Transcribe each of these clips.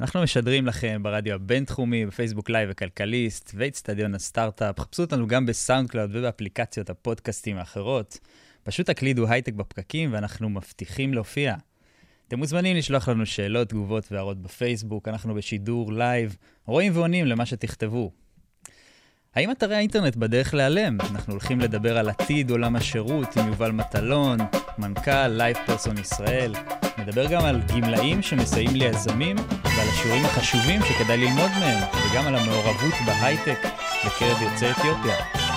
אנחנו משדרים לכם ברדיו הבינתחומי, בפייסבוק לייב וכלכליסט, ואיצטדיון הסטארט-אפ. חפשו אותנו גם ב SoundCloud ובאפליקציות הפודקאסטים האחרות. פשוט תקלידו הייטק בפקקים ואנחנו מבטיחים להופיע. אתם מוזמנים לשלוח לנו שאלות, תגובות והערות בפייסבוק, אנחנו בשידור לייב, רואים ועונים למה שתכתבו. האם אתרי האינטרנט בדרך להיעלם? אנחנו הולכים לדבר על עתיד עולם השירות עם יובל מטלון, מנכ"ל LivePerson ישראל. נדבר גם על גמלאים שמסייעים ליזמים ועל השיעורים החשובים שכדאי ללמוד מהם, וגם על המעורבות בהייטק בקרב יוצאי אתיופיה.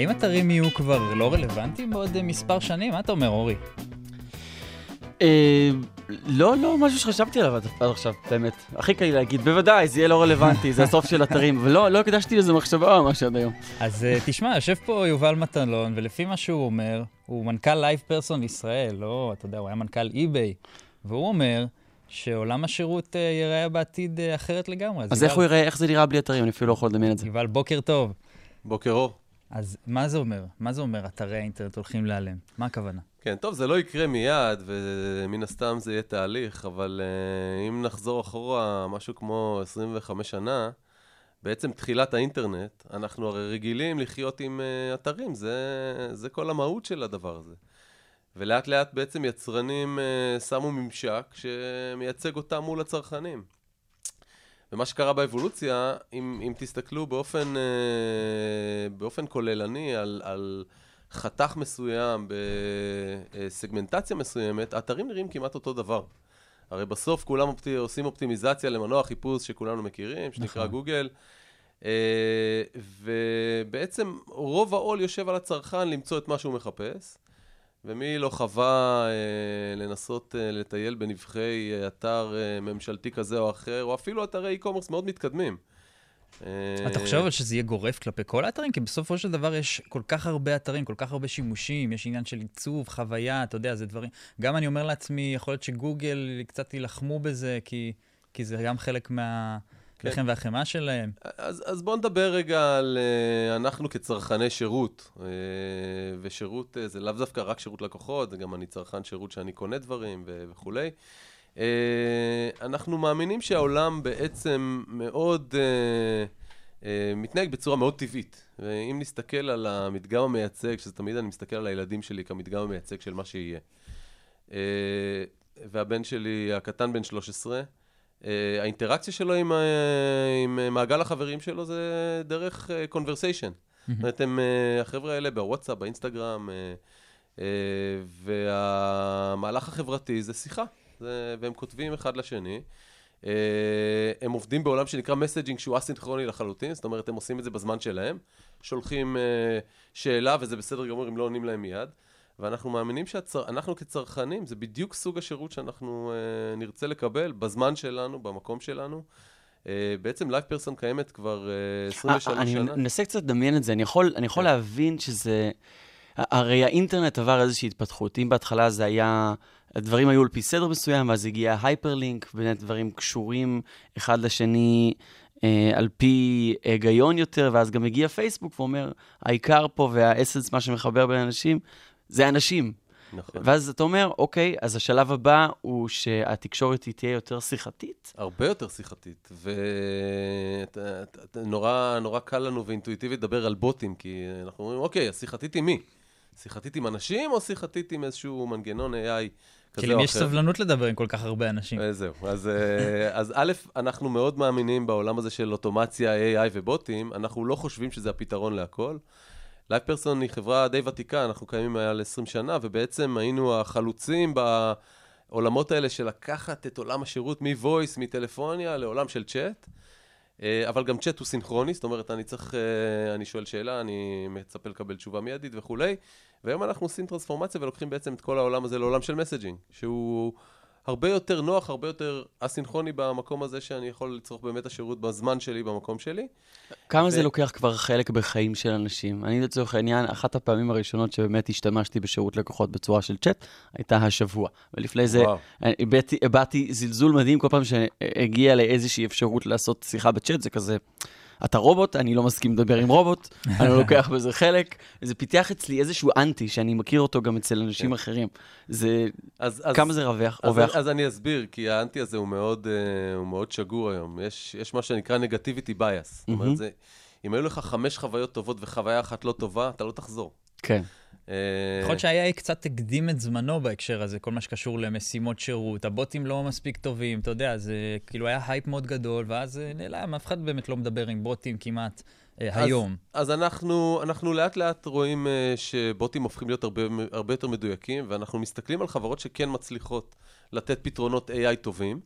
האם אתרים יהיו כבר לא רלוונטיים בעוד אה, מספר שנים? מה אתה אומר, אורי? אה, לא, לא משהו שחשבתי עליו עד עכשיו, באמת. הכי קל לי להגיד, בוודאי, זה יהיה לא רלוונטי, זה הסוף של אתרים, אבל לא, לא הקדשתי לזה מחשבה ממש עד היום. אז אה, תשמע, יושב פה יובל מטלון, ולפי מה שהוא אומר, הוא מנכ"ל LivePerson ישראל, לא, אתה יודע, הוא היה מנכ"ל eBay, והוא אומר שעולם השירות אה, ייראה בעתיד אחרת לגמרי. אז איך הוא יראה, איך זה נראה בלי אתרים? אני אפילו לא יכול לדמיין את זה. יובל, בוקר טוב. בוקר אור. אז מה זה אומר? מה זה אומר אתרי האינטרנט הולכים להיעלם? מה הכוונה? כן, טוב, זה לא יקרה מיד, ומן הסתם זה יהיה תהליך, אבל uh, אם נחזור אחורה משהו כמו 25 שנה, בעצם תחילת האינטרנט, אנחנו הרי רגילים לחיות עם uh, אתרים, זה, זה כל המהות של הדבר הזה. ולאט לאט בעצם יצרנים uh, שמו ממשק שמייצג אותם מול הצרכנים. ומה שקרה באבולוציה, אם, אם תסתכלו באופן, אה, באופן כוללני על, על חתך מסוים בסגמנטציה מסוימת, האתרים נראים כמעט אותו דבר. הרי בסוף כולם אופטי, עושים אופטימיזציה למנוע חיפוש שכולנו מכירים, שנקרא נכון. גוגל. אה, ובעצם רוב העול יושב על הצרכן למצוא את מה שהוא מחפש. ומי לא חווה אה, לנסות אה, לטייל בנבחי אה, אתר אה, ממשלתי כזה או אחר, או אפילו אתרי e-commerce מאוד מתקדמים. אה, אתה חושב אבל שזה יהיה גורף כלפי כל האתרים? כי בסופו של דבר יש כל כך הרבה אתרים, כל כך הרבה שימושים, יש עניין של עיצוב, חוויה, אתה יודע, זה דברים... גם אני אומר לעצמי, יכול להיות שגוגל קצת יילחמו בזה, כי, כי זה גם חלק מהלחם והחמאה שלהם. אז, אז בואו נדבר רגע על אה, אנחנו כצרכני שירות, אה, ושירות אה, זה לאו דווקא רק שירות לקוחות, זה גם אני צרכן שירות שאני קונה דברים ו- וכולי. אנחנו מאמינים שהעולם בעצם מאוד מתנהג בצורה מאוד טבעית. ואם נסתכל על המדגם המייצג, שזה תמיד אני מסתכל על הילדים שלי כמדגם המייצג של מה שיהיה. והבן שלי הקטן בן 13, אה, האינטראקציה שלו עם, אה, עם אה, מעגל החברים שלו זה דרך אה, conversation. זאת אומרת, הם, אה, החבר'ה האלה בוואטסאפ, באינסטגרם, אה, אה, והמהלך החברתי זה שיחה, זה, והם כותבים אחד לשני. אה, הם עובדים בעולם שנקרא messaging שהוא אסינכרוני לחלוטין, זאת אומרת, הם עושים את זה בזמן שלהם, שולחים אה, שאלה וזה בסדר גמור אם לא עונים להם מיד. ואנחנו מאמינים שאנחנו כצרכנים, זה בדיוק סוג השירות שאנחנו אה, נרצה לקבל בזמן שלנו, במקום שלנו. אה, בעצם LivePerson קיימת כבר אה, 23 אני שנה. מנסה קצת לדמיין את זה, אני יכול, אני יכול להבין שזה... הרי האינטרנט עבר איזושהי התפתחות. אם בהתחלה זה היה, הדברים היו על פי סדר מסוים, ואז הגיע הייפרלינק, באמת דברים קשורים אחד לשני אה, על פי היגיון יותר, ואז גם הגיע פייסבוק ואומר, העיקר פה והאסנס, מה שמחבר בין אנשים, זה אנשים. נכון. ואז אתה אומר, אוקיי, אז השלב הבא הוא שהתקשורת היא תהיה יותר שיחתית. הרבה יותר שיחתית, ונורא נורא קל לנו ואינטואיטיבית לדבר על בוטים, כי אנחנו אומרים, אוקיי, אז שיחתית עם מי? שיחתית עם אנשים או שיחתית עם איזשהו מנגנון AI כזה או אחר? כאילו, אם יש סבלנות לדבר עם כל כך הרבה אנשים. אה, זהו. אז, אה, אז א', אנחנו מאוד מאמינים בעולם הזה של אוטומציה, AI ובוטים, אנחנו לא חושבים שזה הפתרון להכל. LivePerson היא חברה די ותיקה, אנחנו קיימים מעל 20 שנה, ובעצם היינו החלוצים בעולמות האלה של לקחת את עולם השירות מ-voice, מטלפוניה, לעולם של צ'אט. אה, אבל גם צ'אט הוא סינכרוני, זאת אומרת, אני צריך, אה, אני שואל שאלה, אני מצפה לקבל תשובה מיידית וכולי. והיום אנחנו עושים טרנספורמציה ולוקחים בעצם את כל העולם הזה לעולם של מסג'ינג, שהוא הרבה יותר נוח, הרבה יותר אסינכרוני במקום הזה שאני יכול לצרוך באמת השירות בזמן שלי, במקום שלי. כמה ו- זה לוקח כבר חלק בחיים של אנשים? אני לצורך העניין, אחת הפעמים הראשונות שבאמת השתמשתי בשירות לקוחות בצורה של צ'אט, הייתה השבוע. ולפני זה הבעתי, הבעתי זלזול מדהים כל פעם שהגיע לאיזושהי אפשרות לעשות שיחה בצ'אט, זה כזה, אתה רובוט, אני לא מסכים לדבר עם רובוט, אני לא לוקח בזה חלק. זה פיתח אצלי איזשהו אנטי, שאני מכיר אותו גם אצל אנשים. אחרים. זה, אז, אז, כמה זה רווח? אז, רווח? אז אני אסביר, כי האנטי הזה הוא מאוד, uh, הוא מאוד שגור היום. יש, יש מה שנקרא negativity bias. זאת. אומרת, זה, אם היו לך חמש חוויות טובות וחוויה אחת לא טובה, אתה לא תחזור. כן. אה, יכול להיות שה-AI קצת הקדים את זמנו בהקשר הזה, כל מה שקשור למשימות שירות, הבוטים לא מספיק טובים, אתה יודע, זה כאילו היה הייפ מאוד גדול, ואז זה נעלם, אף אחד באמת לא מדבר עם בוטים כמעט אה, אז- היום. אז אנחנו, אנחנו לאט לאט רואים אה, שבוטים הופכים להיות הרבה, הרבה יותר מדויקים, ואנחנו מסתכלים על חברות שכן מצליחות לתת פתרונות AI טובים,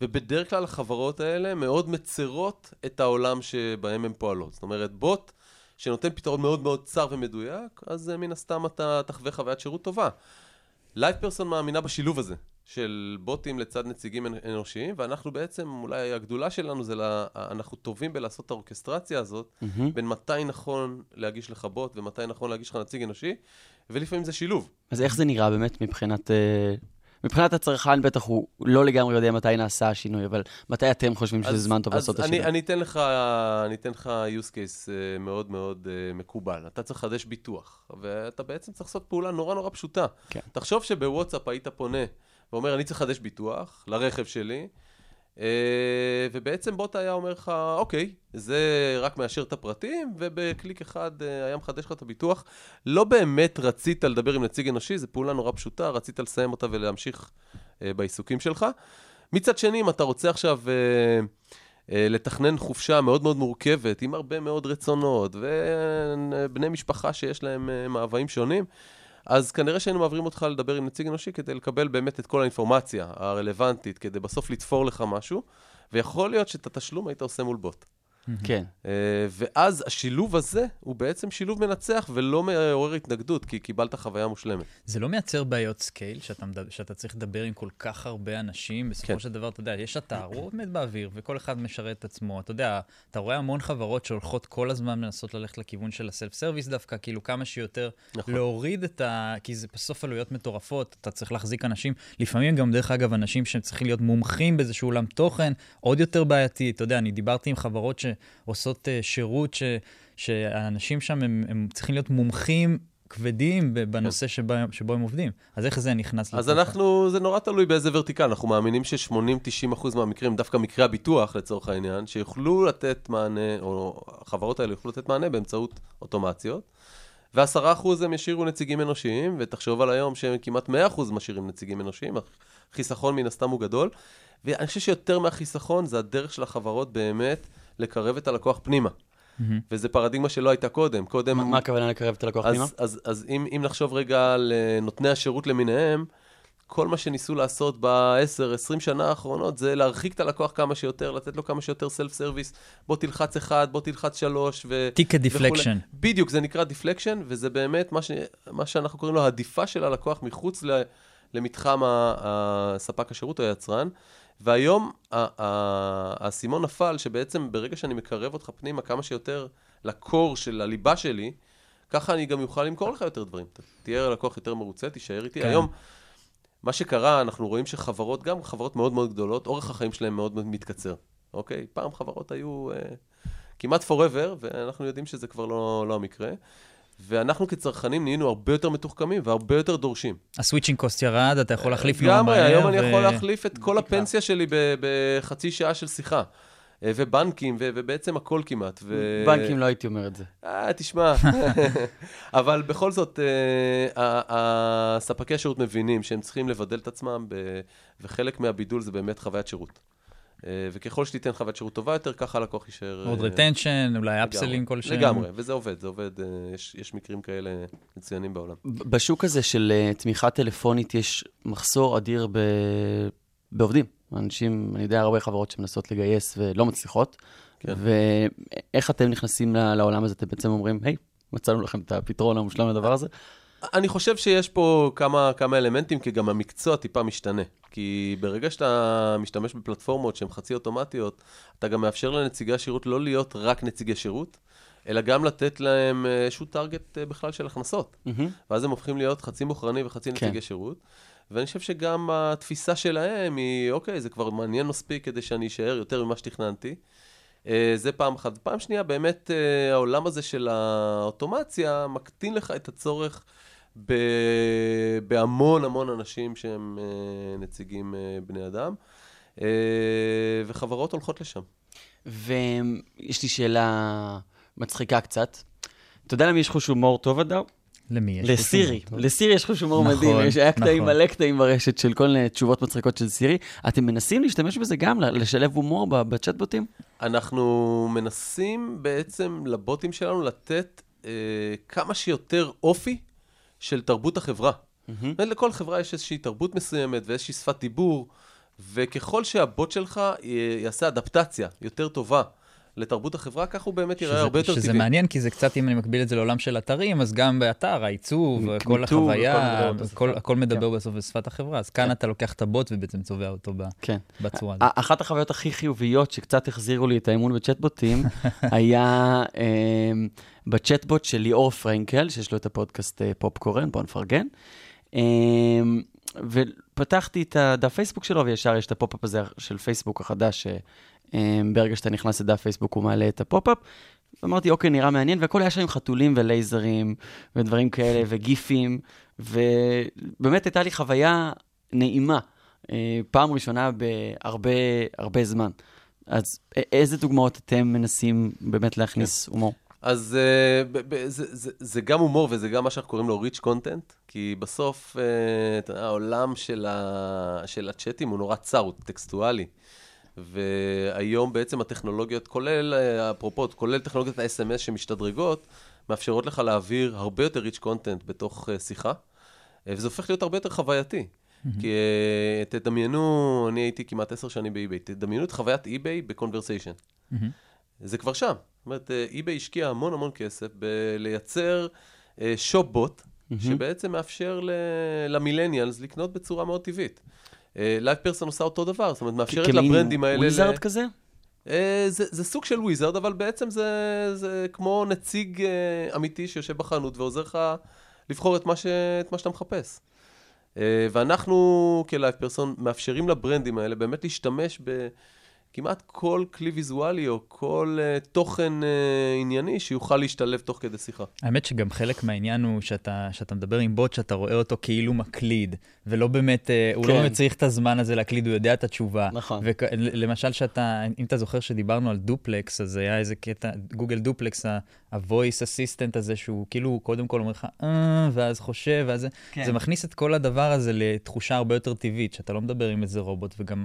ובדרך כלל החברות האלה מאוד מצרות את העולם שבהם הן פועלות. זאת אומרת, בוט שנותן פתרון מאוד מאוד צר ומדויק, אז אה, מן הסתם אתה תחווה חוויית שירות טובה. LivePerson מאמינה בשילוב הזה, של בוטים לצד נציגים אנ- אנושיים, ואנחנו בעצם, אולי הגדולה שלנו זה, לה, אנחנו טובים בלעשות את האורכסטרציה הזאת, מהמם. בין מתי נכון להגיש לך בוט ומתי נכון להגיש לך נציג אנושי, ולפעמים זה שילוב. אז איך זה נראה באמת מבחינת... מבחינת הצרכן בטח הוא לא לגמרי יודע מתי נעשה השינוי, אבל מתי אתם חושבים שזה אז- זמן טוב לעשות את השינוי? אני אתן לך, אני אתן לך use case אה, מאוד מאוד אה, מקובל. אתה צריך לחדש ביטוח, ואתה בעצם צריך לעשות פעולה נורא נורא פשוטה. כן. תחשוב שבוואטסאפ היית פונה ואומר, אני צריך לחדש ביטוח לרכב שלי, ובעצם בוט היה אומר לך, אוקיי, זה רק מאשר את הפרטים, ובקליק אחד אה, היה מחדש לך את הביטוח. לא באמת רצית לדבר עם נציג אנושי, זו פעולה נורא פשוטה, רצית לסיים אותה ולהמשיך אה, בעיסוקים שלך. מצד שני, אם אתה רוצה עכשיו אה, אה, לתכנן חופשה מאוד מאוד מורכבת, עם הרבה מאוד רצונות, ובני משפחה שיש להם אה, מאוויים שונים, אז כנראה שהיינו מעבירים אותך לדבר עם נציג אנושי כדי לקבל באמת את כל האינפורמציה הרלוונטית, כדי בסוף לתפור לך משהו, ויכול להיות שאת התשלום היית עושה מול בוט. כן. אה, ואז השילוב הזה הוא בעצם שילוב מנצח ולא מעורר התנגדות, כי קיבלת חוויה מושלמת. זה לא מייצר בעיות scale, שאתה, מדבר, שאתה צריך לדבר עם כל כך הרבה אנשים, בסופו כן. של דבר, אתה יודע, יש אתר, הוא עומד באוויר, וכל אחד משרת את עצמו. אתה יודע, אתה רואה המון חברות שהולכות כל הזמן לנסות ללכת לכיוון של ה self service דווקא, כאילו כמה שיותר נכון. להוריד את ה... כי זה בסוף עלויות מטורפות, אתה צריך להחזיק אנשים, לפעמים גם, דרך אגב, אנשים שהם צריכים להיות מומחים באיזשהו עולם תוכן, עוד יותר בעייתי. אתה יודע, אני דיברתי עם חברות שעושות אה, שירות, ש... שהאנשים שם הם, הם צריכים להיות מומחים כבדים בנושא שבו, שבו הם עובדים. אז איך זה נכנס אז לתוך- אנחנו, זה נורא תלוי באיזה ורטיקל, אנחנו מאמינים ש-80-90% מהמקרים, דווקא מקרי הביטוח לצורך העניין, שיוכלו לתת מענה, או החברות האלה יוכלו לתת מענה באמצעות אוטומציות, ו-10% הם ישאירו נציגים אנושיים, ותחשוב על היום שהם כמעט 100% משאירים נציגים אנושיים, החיסכון מן הסתם הוא גדול, ואני חושב שיותר מהחיסכון זה הדרך של החברות באמת לקרב את הלקוח פנימה. מהמם. וזו פרדיגמה שלא הייתה קודם. קודם... מה- הכוונה לקרב את הלקוח פנימה? אז, אז, אז אם, אם נחשוב רגע על אה, נותני השירות למיניהם, כל מה שניסו לעשות ב-10-20 שנה האחרונות זה להרחיק את הלקוח כמה שיותר, לתת לו כמה שיותר self service, בוא תלחץ אחד, בוא תלחץ שלוש, ו... ticket. deflection. בדיוק, זה נקרא deflection, וזה באמת מה, ש... מה שאנחנו קוראים לו ההדיפה של הלקוח מחוץ ל... למתחם הספק השירות או היצרן. והיום האסימון נפל שבעצם ברגע שאני מקרב אותך פנימה כמה שיותר לקור של הליבה שלי, ככה אני גם אוכל למכור לך יותר דברים. תהיה לקוח יותר מרוצה, תישאר איתי. כן. היום, מה שקרה, אנחנו רואים שחברות, גם חברות מאוד מאוד גדולות, אורך החיים שלהם מאוד מאוד מתקצר, אוקיי? פעם חברות היו אה, כמעט forever, ואנחנו יודעים שזה כבר לא, לא המקרה. ואנחנו כצרכנים נהיינו הרבה יותר מתוחכמים והרבה יותר דורשים. הסוויצ'ינג קוסט ירד, אתה יכול להחליף נורא לגמרי, מהר. היום אני ו- יכול להחליף את כל הפנסיה שלי בחצי שעה של שיחה. אה, ובנקים, ובעצם הכל כמעט. ו... בנקים לא הייתי אומר את זה. אה, תשמע. אבל בכל זאת, אה, הספקי השירות מבינים שהם צריכים לבדל את עצמם, ב- וחלק מהבידול זה באמת חוויית שירות. אה, וככל שתיתן חוות שירות טובה יותר, ככה הלקוח יישאר... עוד אה, רטנשן, אולי לגמרי. אפסלים כלשהם. לגמרי, וזה עובד, זה עובד, אה, יש, יש מקרים כאלה מצוינים בעולם. בשוק הזה של אה, תמיכה טלפונית יש מחסור אדיר ב... בעובדים. אנשים, אני יודע הרבה חברות שמנסות לגייס ולא מצליחות. כן. ואיך אתם נכנסים לעולם הזה? אתם בעצם אומרים, היי, מצאנו לכם את הפתרון המושלם לדבר הזה? אני חושב שיש פה כמה, כמה אלמנטים, כי גם המקצוע טיפה משתנה. כי ברגע שאתה משתמש בפלטפורמות שהן חצי אוטומטיות, אתה גם מאפשר לנציגי השירות לא להיות רק נציגי שירות, אלא גם לתת להם אה, איזשהו טארגט אה, בכלל של הכנסות. מהמם. ואז הם הופכים להיות חצי מוכרני וחצי כן. נציגי שירות. ואני חושב שגם התפיסה שלהם היא, אוקיי, זה כבר מעניין מספיק כדי שאני אשאר יותר ממה שתכננתי. אה, זה פעם אחת. פעם שנייה, באמת העולם הזה של האוטומציה מקטין לך את הצורך ב... בהמון המון אנשים שהם אה, נציגים אה, בני אדם, אה, וחברות הולכות לשם. ויש לי שאלה מצחיקה קצת. אתה יודע למי יש חוש הומור טוב, אדר? למי יש? לסירי. חוש הומור? לסירי יש חוש הומור נכון, מדהים. יש היה קטעים, נכון. מלא קטעים ברשת של כל מיני תשובות מצחיקות של סירי. אתם מנסים להשתמש בזה גם, לשלב הומור ב- בצ'טבוטים? אנחנו מנסים בעצם לבוטים שלנו לתת אה, כמה שיותר אופי של תרבות החברה. זאת אומרת, לכל חברה יש איזושהי תרבות מסוימת ואיזושהי שפת דיבור, וככל שהבוט שלך י- יעשה אדפטציה יותר טובה לתרבות החברה, כך הוא באמת ייראה שזה- הרבה יותר שזה טבעי. מעניין, כי זה קצת, אם אני מקביל את זה לעולם של אתרים, אז גם באתר, העיצוב, כל החוויה. הכל- הכל מדבר כן. בסוף בשפת החברה. אז כאן אתה לוקח את הבוט ובעצם צובע אותו ב- כן. בצורה הזאת. אחת החוויות הכי חיוביות שקצת החזירו לי את האמון בצ'טבוטים, היה אמ, בצ'טבוט של ליאור פרנקל, שיש לו את הפודקאסט אה, פופקורן, בוא נפרגן. אמ, ופתחתי את הדף פייסבוק שלו, וישר יש את ה pop-up הזה של פייסבוק החדש, שברגע שאתה נכנס לדף פייסבוק הוא מעלה את ה pop-up. ואמרתי, אוקיי, נראה מעניין, והכל היה שם עם חתולים ולייזרים ודברים כאלה, וגיפים, ובאמת הייתה לי חוויה נעימה. אה, פעם ראשונה בהרבה הרבה זמן. אז איזה דוגמאות אתם מנסים באמת להכניס הומור? אז ב- זה, זה, זה גם הומור וזה גם מה שאנחנו קוראים לו rich content, כי בסוף העולם של, ה, של הצ'אטים הוא נורא צר, הוא טקסטואלי. והיום בעצם הטכנולוגיות, כולל, אה, אפרופו, כולל טכנולוגיות ה-SMS שמשתדרגות, מאפשרות לך להעביר הרבה יותר rich content בתוך uh, שיחה, uh, וזה הופך להיות הרבה יותר חווייתי. כי תדמיינו, אני הייתי כמעט עשר שנים ב eBay, תדמיינו את חוויית eBay ב conversation. זה כבר שם. זאת אומרת, eBay השקיע המון המון כסף בלייצר ShopBot, שבעצם מאפשר ל millennials לקנות בצורה מאוד טבעית. LivePerson עושה אותו דבר, זאת אומרת, מאפשרת כמין לברנדים האלה... ל- wizard כזה? אה, זה, זה סוג של wizard, אבל בעצם זה, זה כמו נציג אה, אמיתי שיושב בחנות ועוזר לך לבחור את מה, ש, את מה שאתה מחפש. אה, ואנחנו כ LivePerson מאפשרים לברנדים האלה באמת להשתמש בכמעט כל כלי ויזואלי או כל אה, תוכן אה, ענייני שיוכל להשתלב תוך כדי שיחה. האמת שגם חלק מהעניין הוא שאתה, שאתה מדבר עם בוט, שאתה רואה אותו כאילו מקליד, ולא באמת, אה, הוא לא כן. באמת צריך את הזמן הזה להקליד, הוא יודע את התשובה. נכון. ולמשל, שאתה, אם אתה זוכר שדיברנו על דופלקס, אז היה איזה קטע, Google Duplex, ה-voice assistant הזה, שהוא כאילו קודם כל אומר לך, אה, ואז חושב, ואז זה, כן. זה מכניס את כל הדבר הזה לתחושה הרבה יותר טבעית, שאתה לא מדבר עם איזה רובוט, וגם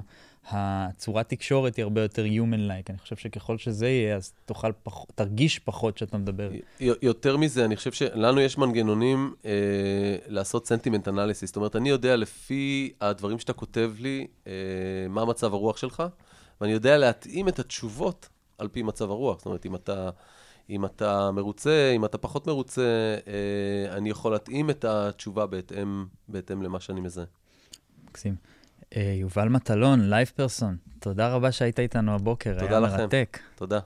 הצורת תקשורת היא הרבה יותר human-like. אני חושב שככל שזה יהיה, אז תוכל פח, תרגיש פחות שאתה מדבר. יותר מזה, אני חושב שלנו יש מנגנונים אה, לעשות סנטימנט אנליסיס. זאת אומרת, אני יודע לפי הדברים שאתה כותב לי, אה, מה מצב הרוח שלך, ואני יודע להתאים את התשובות על פי מצב הרוח. זאת אומרת, אם אתה, אם אתה מרוצה, אם אתה פחות מרוצה, אה, אני יכול להתאים את התשובה בהתאם, בהתאם למה שאני מזהה. מקסים. אה, יובל מטלון, LivePerson, תודה רבה שהיית איתנו הבוקר, תודה היה לכם. מרתק. תודה.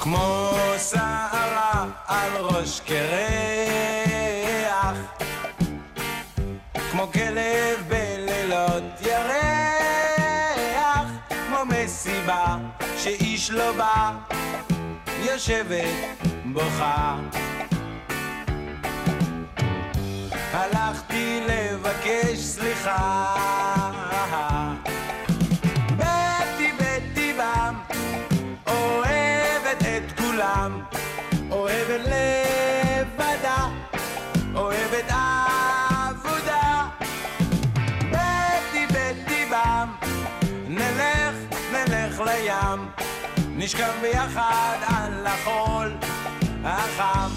כמו שערה על ראש קרח, כמו כלב בלילות ירח, כמו מסיבה שאיש לא בא, יושבת בוכה. הלכתי לבקש סליחה. באתי בטבעם, אוהבת את כולם, אוהבת לבדה, אוהבת עבודה. באתי בטבעם, נלך, נלך לים, נשכב ביחד על החול החם.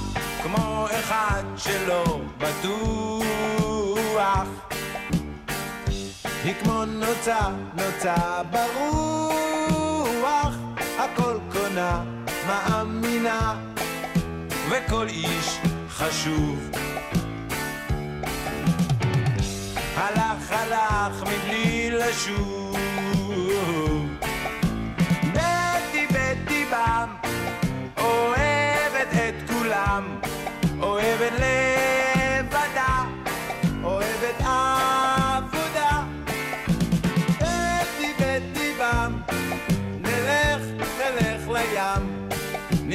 כמו אחד שלא בטוח. היא כמו נוצה, נוצה ברוח, הכל קונה, מאמינה, וכל איש חשוב. הלך הלך מבלי לשוב. בטי בטי בם, אוהבת את כולם,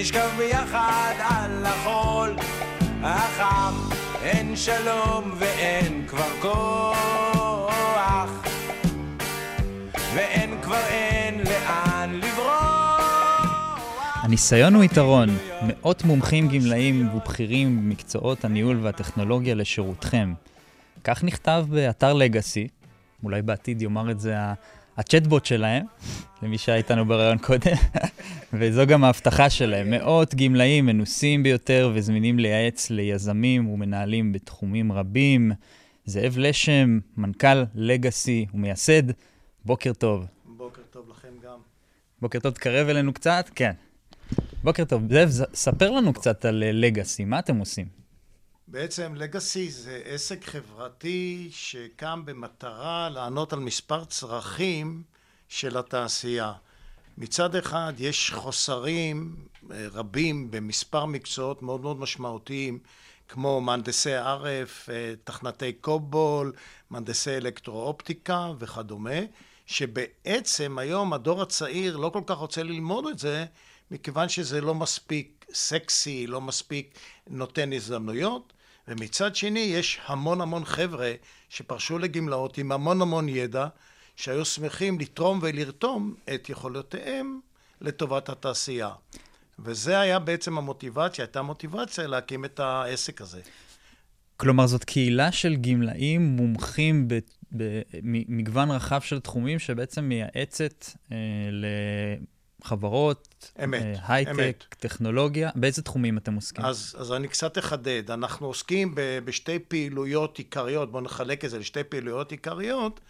נשכב ביחד על החול החם, אין שלום ואין כבר כוח, ואין כבר אין לאן לברוח. הניסיון הוא יתרון. מאות מומחים גמלאים ובכירים במקצועות הניהול והטכנולוגיה לשירותכם. כך נכתב באתר לגאסי, אולי בעתיד יאמר את זה הצ'טבוט שלהם, למי שהיה איתנו בריאיון קודם, וזו גם ההבטחה שלהם. מאות גמלאים מנוסים ביותר וזמינים לייעץ ליזמים ומנהלים בתחומים רבים. זאב לשם, מנכ"ל לגאסי ומייסד, בוקר טוב. בוקר טוב לכם גם. בוקר טוב, תקרב אלינו קצת, כן. בוקר טוב. זאב, ספר לנו קצת על לגאסי, מה אתם עושים? בעצם לגאסי זה עסק חברתי שקם במטרה לענות על מספר צרכים של התעשייה. מצד אחד יש חוסרים אה, רבים במספר מקצועות מאוד מאוד משמעותיים כמו מהנדסי ערף, אה, תכנתי קובול, מהנדסי אלקטרואופטיקה וכדומה, שבעצם היום הדור הצעיר לא כל כך רוצה ללמוד את זה מכיוון שזה לא מספיק סקסי, לא מספיק נותן הזדמנויות, ומצד שני יש המון המון חבר'ה שפרשו לגמלאות עם המון המון ידע, שהיו שמחים לתרום ולרתום את יכולותיהם לטובת התעשייה. וזה היה בעצם המוטיבציה, הייתה מוטיבציה להקים את העסק הזה. כלומר, זאת קהילה של גמלאים מומחים במגוון רחב של תחומים, שבעצם מייעצת אה, לחברות, אמת, אה, הייטק, אמת. טכנולוגיה. באיזה תחומים אתם עוסקים? אז, אז אני קצת אחדד. אנחנו עוסקים ב, בשתי פעילויות עיקריות, בואו נחלק את זה לשתי פעילויות עיקריות.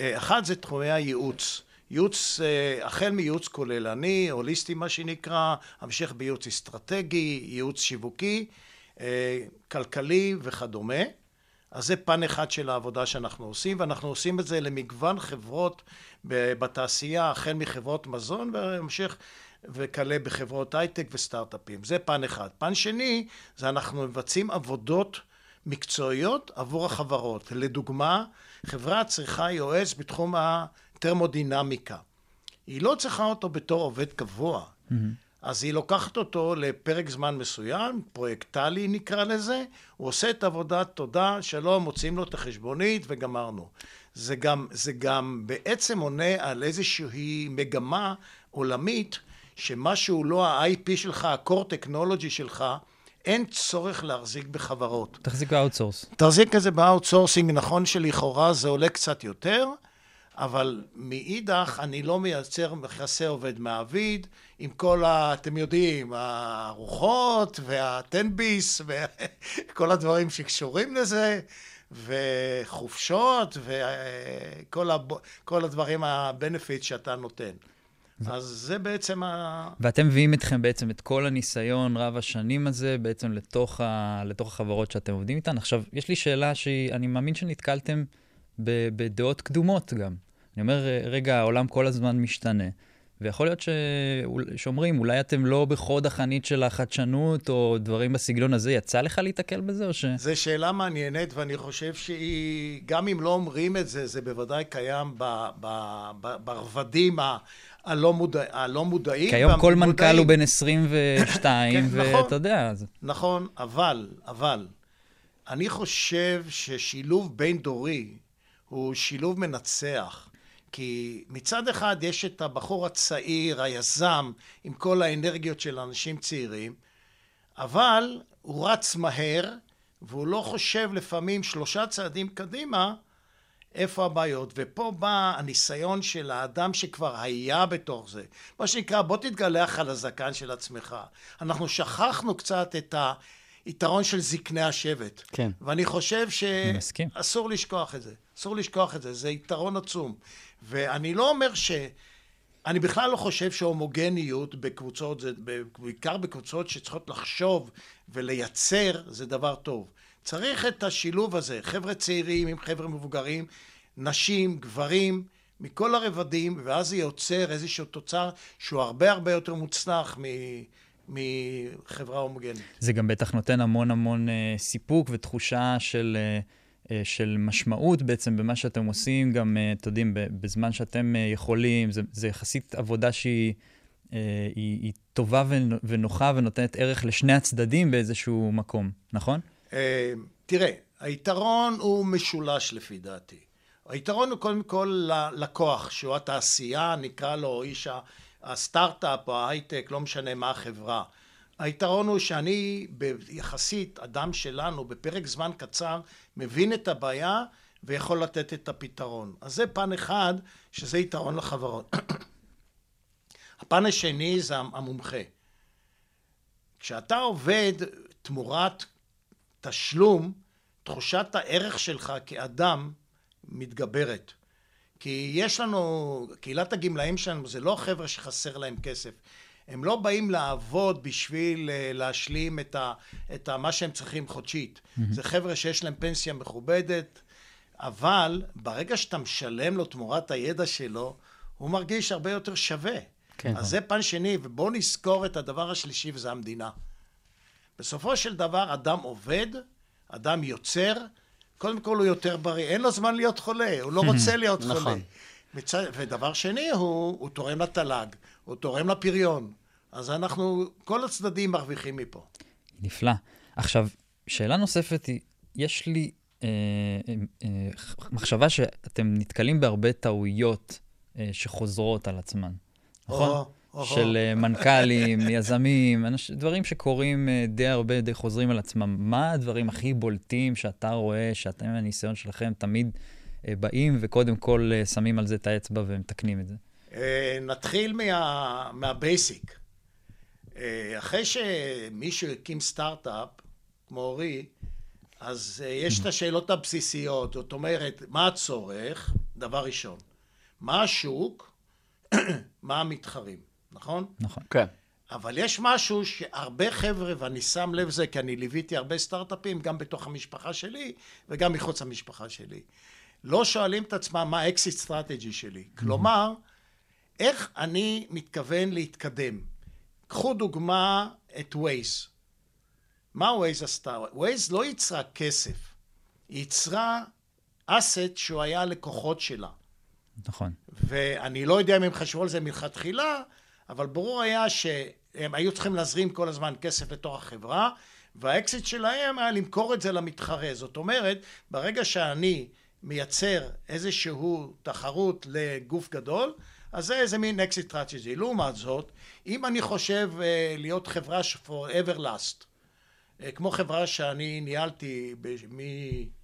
אה, אחת זה תחומי הייעוץ. ייעוץ, אה, החל מייעוץ כוללני, הוליסטי מה שנקרא, המשך בייעוץ אסטרטגי, ייעוץ שיווקי, כלכלי וכדומה. אז זה פן אחד של העבודה שאנחנו עושים, ואנחנו עושים את זה למגוון חברות בתעשייה, החל מחברות מזון והמשך וכלה בחברות הייטק וסטארט-אפים. זה פן אחד. פן שני, זה אנחנו מבצעים עבודות מקצועיות עבור החברות. לדוגמה, חברה צריכה יועץ בתחום הטרמודינמיקה. היא לא צריכה אותו בתור עובד קבוע. אז היא לוקחת אותו לפרק זמן מסוים, פרויקטלי נקרא לזה, הוא עושה את עבודת תודה, שלום, מוציאים לו את החשבונית וגמרנו. זה גם, זה גם בעצם עונה על איזושהי מגמה עולמית, שמשהו לא ה-IP שלך, ה-core technology שלך, אין צורך להחזיק בחברות. תחזיק ב outsource. תחזיק את זה ב outsourcing, נכון שלכאורה זה עולה קצת יותר, אבל מאידך אני לא מייצר יחסי עובד מעביד עם כל ה... אתם יודעים, הארוחות והתן ביס וכל הדברים שקשורים לזה, וחופשות וכל הב... כל הדברים, הבנפיט שאתה נותן. אז זה בעצם ה... ואתם מביאים אתכם בעצם את כל הניסיון רב השנים הזה בעצם לתוך, ה... לתוך החברות שאתם עובדים איתן. עכשיו, יש לי שאלה שאני מאמין שנתקלתם ב... בדעות קדומות גם. אני אומר, רגע, העולם כל הזמן משתנה. ויכול להיות ש... שאומרים, אולי אתם לא בחוד החנית של החדשנות, או דברים בסגנון הזה. יצא לך להתקל בזה, או ש... זו שאלה מעניינת, ואני חושב שהיא, גם אם לא אומרים את זה, זה בוודאי קיים ב, ב, ב, ברבדים ה, הלא, מודע, הלא מודעים. כי היום כל מנכ"ל. הוא בן 22, כן, נכון. ואתה יודע, אז... נכון, אבל, אבל, אני חושב ששילוב בין-דורי הוא שילוב מנצח. כי מצד אחד יש את הבחור הצעיר, היזם, עם כל האנרגיות של אנשים צעירים, אבל הוא רץ מהר, והוא לא חושב לפעמים שלושה צעדים קדימה, איפה הבעיות, ופה בא הניסיון של האדם שכבר היה בתוך זה. מה שנקרא, בוא תתגלח על הזקן של עצמך. אנחנו שכחנו קצת את היתרון של זקני השבט. כן. ואני חושב. שאסור לשכוח את זה. אסור לשכוח את זה, זה יתרון עצום. ואני לא אומר ש... אני בכלל לא חושב שהומוגניות בקבוצות, זה בעיקר בקבוצות שצריכות לחשוב ולייצר, זה דבר טוב. צריך את השילוב הזה, חבר'ה צעירים עם חבר'ה מבוגרים, נשים, גברים, מכל הרבדים, ואז זה יוצר איזשהו תוצר שהוא הרבה הרבה יותר מוצלח מ... מחברה הומוגנית. זה גם בטח נותן המון המון אה, סיפוק ותחושה של, אה, של משמעות בעצם במה שאתם עושים, גם, אה, אתם יודעים, בזמן שאתם אה, יכולים, זה, זה יחסית עבודה שהיא אה, היא, היא טובה ונ- ונוחה ונותנת ערך לשני הצדדים באיזשהו מקום, נכון? אה, תראה, היתרון הוא משולש לפי דעתי. היתרון הוא קודם כל ללקוח, שהוא התעשייה, נקרא לו איש הסטארט-אפ או ההייטק, לא משנה מה החברה. היתרון הוא שאני, יחסית, אדם שלנו, בפרק זמן קצר, מבין את הבעיה ויכול לתת את הפתרון. אז זה פן אחד, שזה יתרון לחברות. הפן השני זה המומחה. כשאתה עובד תמורת תשלום, תחושת הערך שלך כאדם מתגברת. כי יש לנו, קהילת הגמלאים שלנו זה לא חבר'ה שחסר להם כסף. הם לא באים לעבוד בשביל אה, להשלים את, ה, את ה, מה שהם צריכים חודשית. Mm-hmm. זה חבר'ה שיש להם פנסיה מכובדת, אבל ברגע שאתה משלם לו תמורת הידע שלו, הוא מרגיש הרבה יותר שווה. כן. אז זה פן שני, ובואו נזכור את הדבר השלישי, וזה המדינה. בסופו של דבר, אדם עובד, אדם יוצר, קודם כל הוא יותר בריא, אין לו זמן להיות חולה, הוא לא רוצה להיות נכון. חולה. מצד, ודבר שני, הוא, הוא תורם לתל"ג, הוא תורם לפריון. אז אנחנו, כל הצדדים מרוויחים מפה. נפלא. עכשיו, שאלה נוספת היא, יש לי אה, אה, אה, מחשבה שאתם נתקלים בהרבה טעויות אה, שחוזרות על עצמן, נכון? או, או, של אה, מנכ"לים, יזמים, אנש, דברים שקורים אה, די הרבה, די חוזרים על עצמם. מה הדברים הכי בולטים שאתה רואה, שאתם, מהניסיון שלכם, תמיד אה, באים וקודם כל אה, שמים על זה את האצבע ומתקנים את זה? אה, נתחיל מה, מהבייסיק. אה, אחרי שמישהו הקים סטארט-אפ, כמו אורי, אז אה, יש את השאלות הבסיסיות. זאת אומרת, מה הצורך? דבר ראשון. מה השוק? מה המתחרים, נכון? נכון. כן. אבל יש משהו שהרבה חבר'ה, ואני שם לב לזה כי אני ליוויתי הרבה סטארט-אפים, גם בתוך המשפחה שלי וגם מחוץ למשפחה שלי. לא שואלים את עצמם מה ה exit strategy שלי. כלומר, איך אני מתכוון להתקדם. קחו דוגמה את Waze. מה Waze עשתה? Waze לא יצרה כסף, היא יצרה asset שהוא היה לקוחות שלה. נכון. ואני לא יודע אם הם חשבו על זה מלכתחילה, אבל ברור היה שהם היו צריכים להזרים כל הזמן כסף לתוך החברה, והאקזיט שלהם היה למכור את זה למתחרה. זאת אומרת, ברגע שאני מייצר איזשהו תחרות לגוף גדול, אז זה איזה מין exit strategy. לעומת זאת, אם אני חושב אה, להיות חברה ש- for ever last, אה, כמו חברה שאני ניהלתי ב-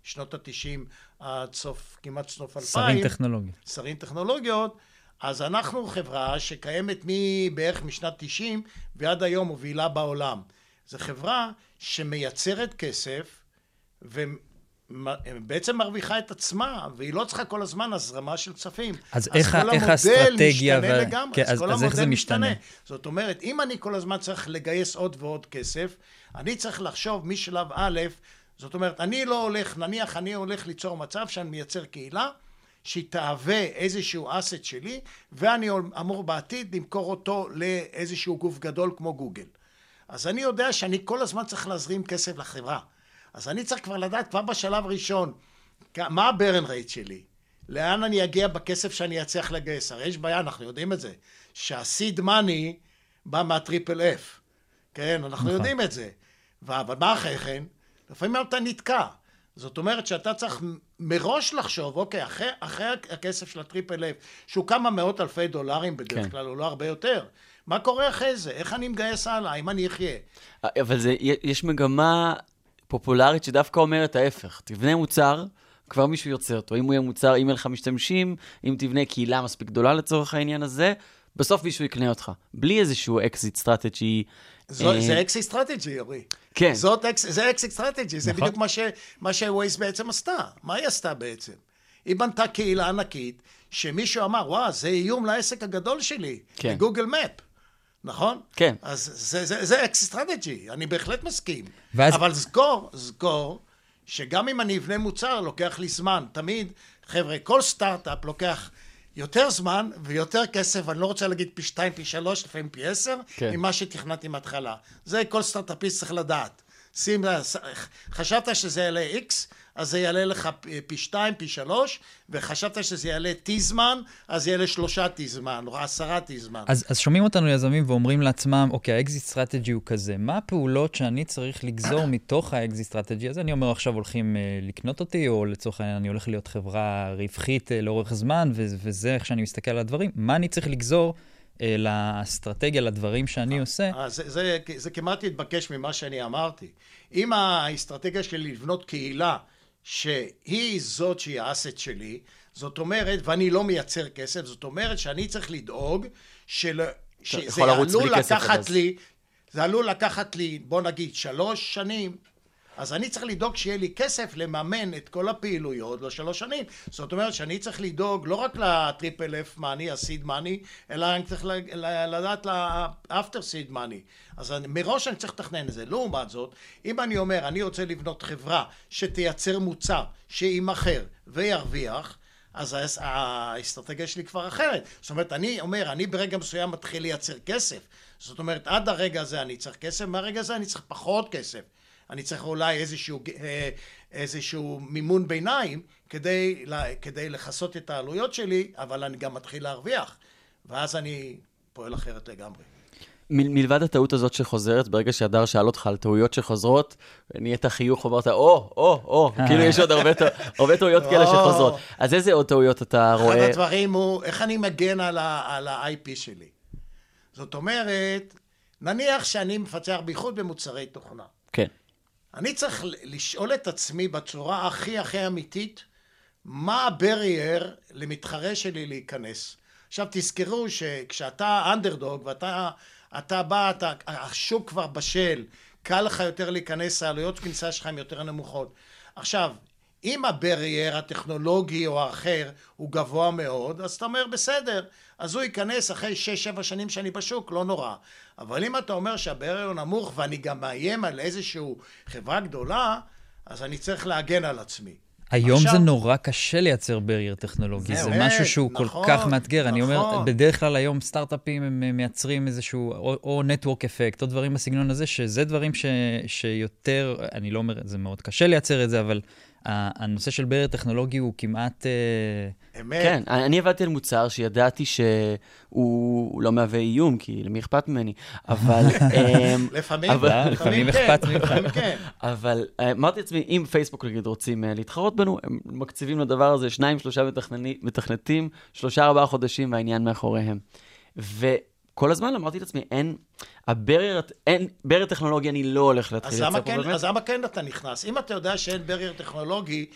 משנות התשעים עד סוף, כמעט סוף אלפיים. שרים טכנולוגיה. שרים טכנולוגיות, אז אנחנו חברה שקיימת מבערך משנת 90 ועד היום מובילה בעולם. זו חברה שמייצרת כסף ובעצם מרוויחה את עצמה, והיא לא צריכה כל הזמן הזרמה של כספים. אז איך כל איך המודל האסטרטגיה משתנה וה- לגמרי, כן, אז אז- כל אז איך זה המודל משתנה? זאת אומרת, אם אני כל הזמן צריך לגייס עוד ועוד כסף, אני צריך לחשוב משלב א', זאת אומרת, אני לא הולך, נניח אני הולך ליצור מצב שאני מייצר קהילה, שהיא תהווה איזשהו אסט שלי, ואני אמור בעתיד למכור אותו לאיזשהו גוף גדול כמו גוגל. אז אני יודע שאני כל הזמן צריך להזרים כסף לחברה. אז אני צריך כבר לדעת כבר בשלב ראשון, מה הברן רייט שלי? לאן אני אגיע בכסף שאני אצליח לגייס? הרי יש בעיה, אנחנו יודעים את זה, שהסיד מאני בא מהטריפל אף. כן, אנחנו נכון. יודעים את זה. אבל מה אחרי כן? לפעמים אתה נתקע. זאת אומרת שאתה צריך מראש לחשוב, אוקיי, אחרי, אחרי הכסף של הטריפל אף, שהוא כמה מאות אלפי דולרים בדרך כן. כלל, הוא לא הרבה יותר. מה קורה אחרי זה? איך אני מגייס הלאה? אם אני אחיה? אבל זה, יש מגמה פופולרית שדווקא אומרת ההפך. תבנה מוצר, כבר מישהו יוצר אותו. אם הוא יהיה מוצר, אם יהיה לך משתמשים, אם תבנה קהילה מספיק גדולה לצורך העניין הזה, בסוף מישהו יקנה אותך. בלי איזשהו exit strategy. זו- אה, זה exit strategy, אורי. כן. זאת זה exit strategy, זה נכון. בדיוק מה ש Waze בעצם עשתה. מה היא עשתה בעצם? היא בנתה קהילה ענקית, שמישהו אמר, וואו, זה איום לעסק הגדול שלי, כן. ב Google Map. נכון? כן. אז זה, זה, זה exit strategy, אני בהחלט מסכים. ואז- אבל זכור, זכור, שגם אם אני אבנה מוצר, לוקח לי זמן. תמיד, חבר'ה, כל סטארט-אפ לוקח יותר זמן ויותר כסף, אני לא רוצה להגיד פי שתיים, פי שלוש, לפעמים פי עשר, כן. ממה שתכננתי מההתחלה. זה כל סטארט-אפיסט צריך לדעת. שים, חשבת שזה יעלה X, אז זה יעלה לך פי- פי שתיים, פי שלוש, וחשבת שזה יעלה T זמן, אז יעלה שלושה T זמן, או עשרה T זמן. אז, אז שומעים אותנו יזמים ואומרים לעצמם, אוקיי, ה exit strategy הוא כזה, מה הפעולות שאני צריך לגזור מתוך ה exit strategy הזה? אני אומר, עכשיו הולכים אה, לקנות אותי, או לצורך העניין, אני הולך להיות חברה רווחית אה, לאורך זמן, ו- וזה איך שאני מסתכל על הדברים. מה אני צריך לגזור אה, לאסטרטגיה, לדברים שאני עושה? אה, זה, זה, זה כמעט התבקש ממה שאני אמרתי. אם האסטרטגיה שלי לבנות קהילה שהיא זאת שהיא האסט שלי, זאת אומרת, ואני לא מייצר כסף, זאת אומרת שאני צריך לדאוג של... שזה עלול לקחת. לי, זה עלול לקחת לי, בוא נגיד, שלוש שנים, אז אני צריך לדאוג שיהיה לי כסף לממן את כל הפעילויות לשלוש שנים. זאת אומרת שאני צריך לדאוג לא רק לטריפל אף מאני, הסיד מאני, אלא אני צריך לדעת לאפטר סיד מאני. אז אני, מראש אני צריך לתכנן את זה. לעומת זאת, אם אני אומר, אני רוצה לבנות חברה שתייצר מוצר, שיימכר וירוויח, אז האס- האסטרטגיה שלי כבר אחרת. זאת אומרת, אני אומר, אני ברגע מסוים מתחיל לייצר כסף. זאת אומרת, עד הרגע הזה אני צריך כסף, מהרגע הזה אני צריך פחות כסף. אני צריך אולי איזשהו, אה, איזשהו מימון ביניים כדי, כדי לכסות את העלויות שלי, אבל אני גם מתחיל להרוויח. ואז אני פועל אחרת לגמרי. מ- מלבד הטעות הזאת שחוזרת, ברגע שהדר שאל אותך על טעויות שחוזרות, נהיית חיוך, אמרת, או, או, או, כאילו יש עוד הרבה הרבה טעויות כאלה. שחוזרות. אז איזה עוד טעויות אתה אחד רואה? הדברים הוא, איך אני מגן על ה- על ה-IP שלי. זאת אומרת, נניח שאני מפצח בייחוד במוצרי תוכנה. כן. אני צריך לשאול את עצמי בצורה הכי הכי אמיתית, מה הברייר למתחרה שלי להיכנס. עכשיו תזכרו שכשאתה אנדרדוג ואתה אתה בא, אתה, השוק כבר בשל, קל לך יותר להיכנס, העלויות כניסה שלך הן יותר נמוכות. עכשיו, אם הברייר הטכנולוגי או האחר הוא גבוה מאוד, אז אתה אומר בסדר, אז הוא ייכנס אחרי 6-7 שנים שאני בשוק, לא נורא. אבל אם אתה אומר שהברייר הוא נמוך ואני גם מאיים על איזושהי חברה גדולה, אז אני צריך להגן על עצמי. היום עכשיו- זה נורא קשה לייצר ברייר טכנולוגי, זה זה משהו שהוא כל נכון, כך מאתגר. אני אומר, נכון. בדרך כלל היום סטארט-אפים הם אה, מייצרים איזשהו, או- או נטוורק אפקט, או דברים בסגנון הזה, שזה דברים ש, שיותר, אני לא אומר, זה מאוד קשה לייצר את זה, אבל הנושא של barrier טכנולוגי הוא כמעט... אה, אמת. כן, אני עבדתי על מוצר שידעתי שהוא לא מהווה איום, כי למי אכפת ממני, אבל... אמ, לפעמים, לפעמים כן, אכפת ממך. כן. אבל אה, אמרתי לעצמי, אם פייסבוק נגיד רוצים אה, להתחרות בנו, הם מקציבים לדבר הזה שניים, שלושה מתכנתים, שלושה, ארבעה חודשים והעניין מאחוריהם. וכל הזמן אמרתי לעצמי, אין, ה barrier, אין, barrier טכנולוגי אני לא הולך להתחיל אז לייצר פה כן, באמת. אז למה כן אתה נכנס? אם אתה יודע שאין barrier טכנולוגי,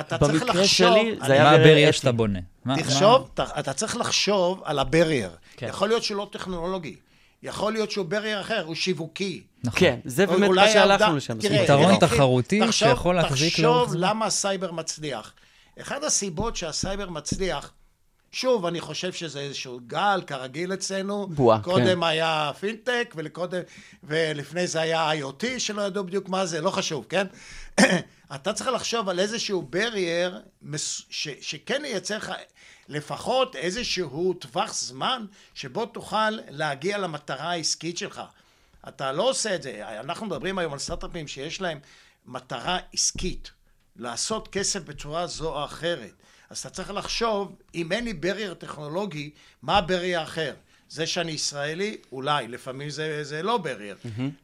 אתה צריך לחשוב... במקרה שלי, זה היה מה ה barrier אתי. שאתה בונה? מה- תחשוב, אתה, אתה צריך לחשוב על ה barrier. כן. יכול להיות שהוא לא טכנולוגי. יכול להיות שהוא barrier אחר, הוא שיווקי. נכון. כן, זה באמת מה שהלכנו לשם. תראה, יתרון תראה, תחרותי תחשוב- שיכול להחזיק לאורך תחשוב. למה הסייבר מצליח. אחת הסיבות שהסייבר מצליח, שוב, אני חושב שזה איזשהו גל, כרגיל אצלנו. בועה, קודם כן. היה פינטק, ולקודם, ולפני זה היה IoT, שלא ידעו בדיוק מה זה, לא חשוב, כן? אתה צריך לחשוב על איזשהו ברייר ש, שכן ייצר לך לפחות איזשהו טווח זמן שבו תוכל להגיע למטרה העסקית שלך. אתה לא עושה את זה. אנחנו מדברים היום על סטארט-אפים שיש להם מטרה עסקית, לעשות כסף בצורה זו או אחרת. אז אתה צריך לחשוב, אם אין לי ברייר טכנולוגי, מה ה barrier האחר? זה שאני ישראלי, אולי, לפעמים זה, זה לא barrier,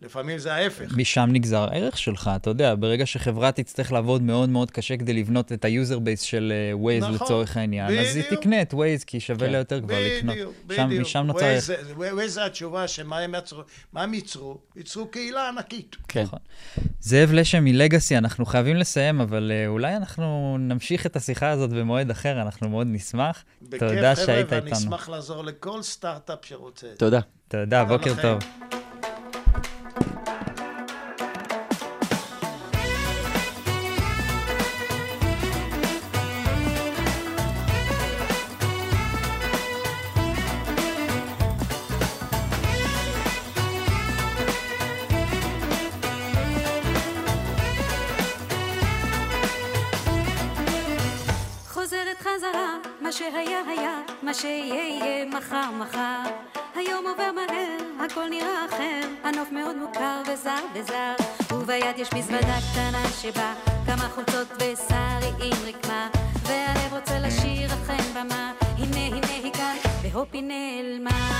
לפעמים זה ההפך. משם נגזר הערך שלך, אתה יודע, ברגע שחברה תצטרך לעבוד מאוד מאוד קשה כדי לבנות את ה user base של אה, Waze נכון, לצורך העניין, אז היא בדיוק. תקנה את Waze, כי שווה כן. לה יותר כבר לקנות. בדיוק, שם, בדיוק. משם נוצר ערך. Waze- Waze זה התשובה שמה הם יצרו, מה הם ייצרו? ייצרו קהילה ענקית. כן. נכון. זאב לשם מלגאסי, אנחנו חייבים לסיים, אבל אה, אולי אנחנו נמשיך את השיחה הזאת במועד אחר, אנחנו מאוד נשמח. בכיף, חבר'ה, ואני. אשמח לעזור לכל סטארט-אפ שרוצה. תודה. תודה, תודה בוקר לכם. טוב. חזרה, מה שהיה היה, מה שיהיה יהיה מחר מחר. הכל נראה אחר, הנוף מאוד מוכר וזר וזר. וביד יש מזוודה קטנה שבה כמה חולצות ושרי עם רקמה. והלב רוצה לשיר אכן במה, הנה הנה היא כאן, והופ היא נעלמה.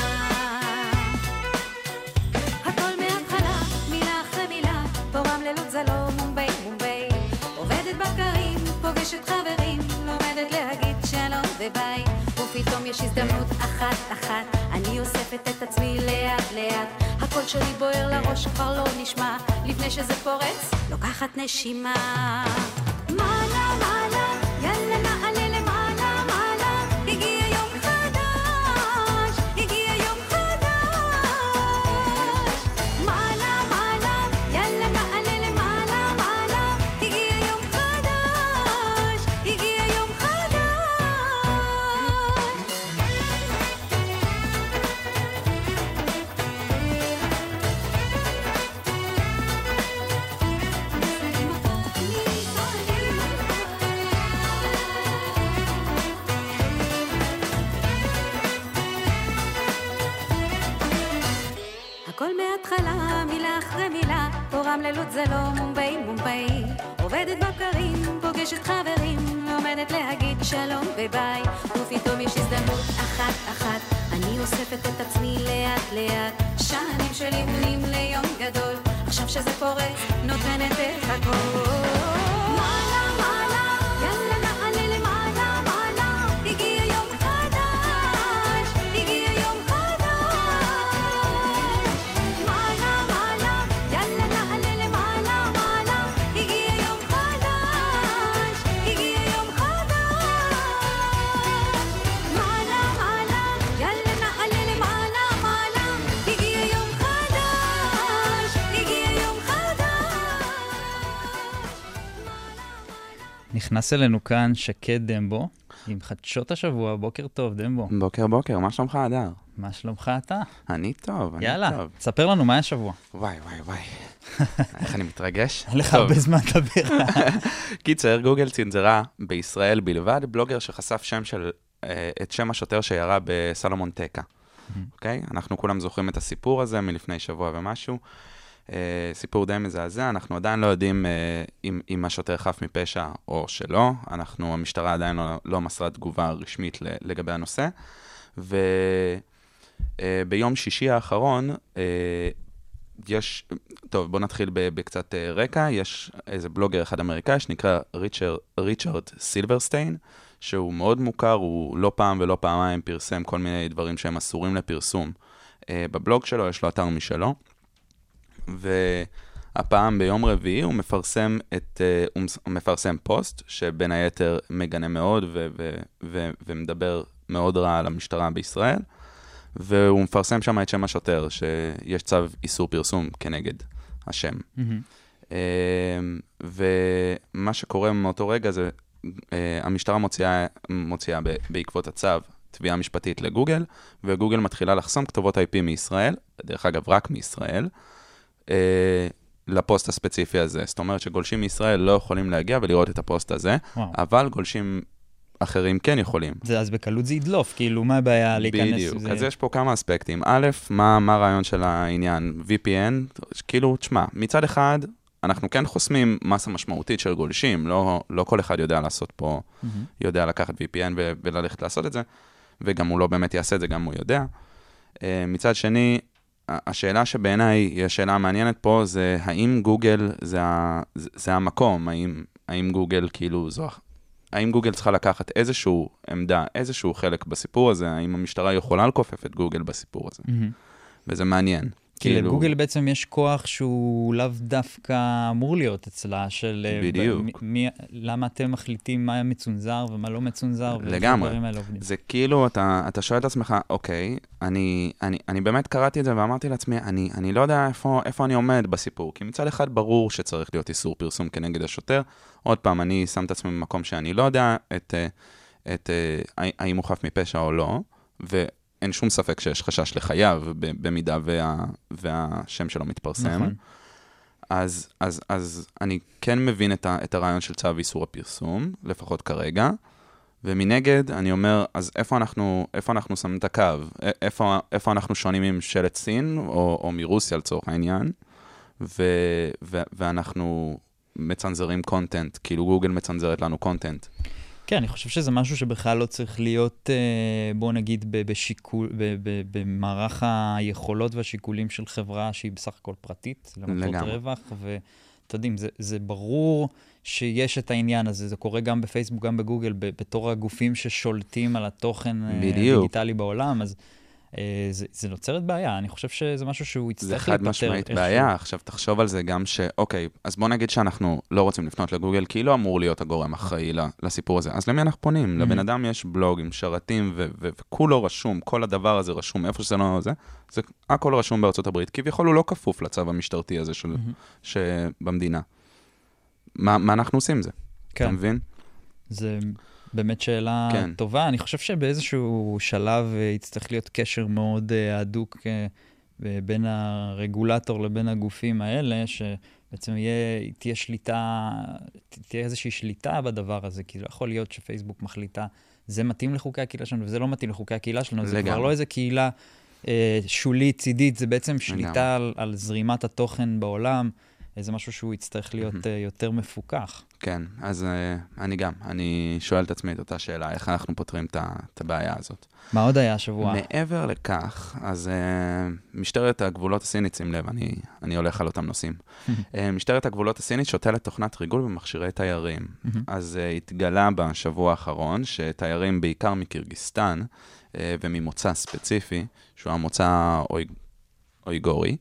הכל מההתחלה, מילה אחרי מילה, פה רמללות זה לא מומביי, מומביי. עובדת בקרים, פוגשת חברים, לומדת להגיד שלום וביי. ופתאום יש הזדמנות אחת-אחת, אני אוספת את עצמי לאט-לאט. הקול שלי בוער לראש, כבר לא נשמע, לפני שזה פורץ, לוקחת נשימה. פה רמללות זה לא מומביי, מומביי. עובדת בבקרים, פוגשת חברים, לומדת להגיד שלום וביי. ופתאום יש הזדמנות אחת-אחת, אני אוספת את עצמי לאט-לאט. שנים של אימונים ליום גדול, עכשיו שזה פורץ, נותנת את הכל. נכנס אלינו כאן שקד דמבו, עם חדשות השבוע, בוקר טוב, דמבו. בוקר בוקר, מה שלומך, הדר? מה שלומך אתה? אני טוב, אני יאללה, טוב. תספר לנו מה השבוע. וואי, וואי, וואי. איך אני מתרגש? אין לך. הרבה זמן לדבר. קיצר, גוגל צנזרה בישראל בלבד בלוגר שחשף שם של, אה, את שם השוטר שירה בסלומון טקה. אוקיי? אנחנו כולם זוכרים את הסיפור הזה מלפני שבוע ומשהו. אה, סיפור די מזעזע, אנחנו עדיין לא יודעים אה, אם, אם השוטר חף מפשע או שלא. אנחנו, המשטרה עדיין לא, לא מסרה תגובה רשמית לגבי הנושא. וביום שישי האחרון, אה, יש, טוב, בואו נתחיל בקצת אה, רקע. יש איזה בלוגר אחד אמריקאי שנקרא ריצ'רד, ריצ'רד סילברסטיין, שהוא מאוד מוכר, הוא לא פעם ולא פעמיים פרסם כל מיני דברים שהם אסורים לפרסום. אה, בבלוג שלו יש לו אתר משלו, והפעם ביום רביעי הוא מפרסם, את, אה, הוא מפרסם פוסט, שבין היתר מגנה מאוד ו- ו- ו- ומדבר מאוד רע על המשטרה בישראל. והוא מפרסם שם את שם השוטר, שיש צו איסור פרסום כנגד השם. אמ, ומה שקורה מאותו רגע זה, אה, המשטרה מוציאה, מוציאה בעקבות הצו תביעה משפטית לגוגל, וגוגל מתחילה לחסום כתובות IP מישראל, דרך אגב, רק מישראל, אה, לפוסט הספציפי הזה. זאת אומרת שגולשים מישראל לא יכולים להגיע ולראות את הפוסט הזה, וואו. אבל גולשים אחרים כן יכולים. זה אז בקלות זה ידלוף, כאילו, מה הבעיה להיכנס? בדיוק, זה- אז יש פה כמה אספקטים. א', מה, מה הרעיון של העניין? VPN, כאילו, תשמע, מצד אחד, אנחנו כן חוסמים מסה משמעותית של גולשים, לא, לא כל אחד יודע לעשות פה, מהמם. יודע לקחת VPN ו- וללכת לעשות את זה, וגם הוא לא באמת יעשה את זה, גם הוא יודע. אה, מצד שני, השאלה שבעיניי היא השאלה המעניינת פה, זה האם גוגל זה, ה, זה, זה המקום, האם, האם גוגל כאילו זו... האם גוגל צריכה לקחת איזשהו עמדה, איזשהו חלק בסיפור הזה, האם המשטרה יכולה לכופף את גוגל בסיפור הזה? מהמם. וזה מעניין. כי לגוגל בעצם יש כוח שהוא לאו דווקא אמור להיות אצלה, של... אה, בדיוק. ב- מי, למה אתם מחליטים מה מצונזר ומה לא מצונזר, לגמרי. זה כאילו, אתה, אתה שואל את עצמך, אוקיי, אני, אני, אני באמת קראתי את זה ואמרתי לעצמי, אני, אני לא יודע איפה, איפה אני עומד בסיפור, כי מצד אחד ברור שצריך להיות איסור פרסום כנגד השוטר. עוד פעם, אני שם את עצמי במקום שאני לא יודע את, אה, את, אה, האם הוא חף מפשע או לא, ואין שום ספק שיש חשש לחייו במידה וה, והשם שלו מתפרסם. נכון. אז, אז, אז אני כן מבין את, ה, את הרעיון של צו איסור הפרסום, לפחות כרגע, ומנגד, אני אומר, אז איפה אנחנו, איפה אנחנו שמים את הקו? איפה, איפה אנחנו שונים מממשלת סין, או, או מרוסיה לצורך העניין, ו, ו, ואנחנו מצנזרים קונטנט, כאילו גוגל מצנזרת לנו קונטנט. כן, אני חושב שזה משהו שבכלל לא צריך להיות, אה, בוא נגיד, בשיקול, במערך היכולות והשיקולים של חברה שהיא בסך הכל פרטית, למטרות. רווח, ואתה יודעים, זה, זה ברור שיש את העניין הזה, זה קורה גם בפייסבוק, גם בגוגל, בתור הגופים ששולטים על התוכן אה, בדיוק. הדיגיטלי בעולם, אז זה, זה נוצרת בעיה, אני חושב שזה משהו שהוא יצטרך זה להיפטר. חד משמעית. בעיה. עכשיו, תחשוב על זה גם ש... אוקיי, אז בוא נגיד שאנחנו לא רוצים לפנות לגוגל, כי היא לא אמור להיות הגורם האחראי ל- לסיפור הזה. אז למי אנחנו פונים? Mhm. לבן אדם יש בלוג עם שרתים, ו- ו- וכולו רשום, כל הדבר הזה רשום, איפה שזה לא זה, זה הכל רשום בארצות הברית. כביכול הוא לא כפוף לצו המשטרתי הזה של... מהמם. שבמדינה. מה, מה אנחנו עושים עם זה? כן. אתה מבין? זה באמת שאלה כן. טובה. אני חושב שבאיזשהו שלב אה, יצטרך להיות קשר מאוד אה, הדוק אה, בין הרגולטור לבין הגופים האלה, שבעצם יהיה, תהיה שליטה, תהיה איזושהי שליטה בדבר הזה, כי לא יכול להיות שפייסבוק מחליטה, זה מתאים לחוקי הקהילה שלנו וזה לא מתאים לחוקי הקהילה שלנו, זה כבר. לא איזה קהילה אה, שולית, צידית, זה בעצם. שליטה על, על זרימת התוכן בעולם. זה משהו שהוא יצטרך להיות אה, יותר מפוקח. כן, אז uh, אני גם, אני שואל את עצמי את אותה שאלה, איך אנחנו פותרים את הבעיה הזאת. מה עוד היה השבוע? מעבר לכך, אז uh, משטרת הגבולות הסינית, שים לב, אני, אני הולך על אותם נושאים. uh, משטרת הגבולות הסינית שותלת תוכנת ריגול במכשירי תיירים. אז התגלה בשבוע האחרון שתיירים בעיקר מקירגיסטן וממוצא ספציפי, שהוא המוצא אוי, אויגורי,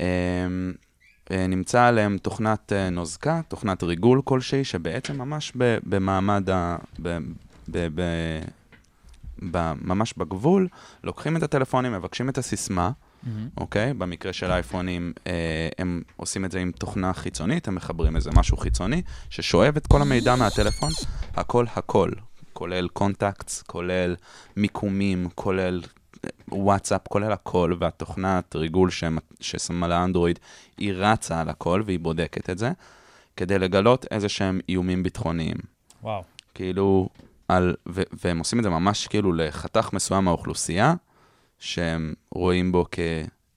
אה, נמצא עליהם תוכנת אה, נוזקה, תוכנת ריגול כלשהי, שבעצם ממש ב- במעמד ה... ב- ב- ב- ב- ממש בגבול, לוקחים את הטלפונים, מבקשים את הסיסמה, מהמם. אוקיי? במקרה של האייפונים, אה, הם עושים את זה עם תוכנה חיצונית, הם מחברים איזה משהו חיצוני, ששואב את כל המידע מהטלפון, הכל הכל, כולל קונטקטס, כולל מיקומים, כולל אה, וואטסאפ, כולל הכל, והתוכנת ריגול ששמה לאנדרואיד, היא רצה על הכל והיא בודקת את זה, כדי לגלות איזה שהם איומים ביטחוניים. וואו. כאילו, על, ו, והם עושים את זה ממש כאילו לחתך מסוים מהאוכלוסייה, שהם רואים בו כ,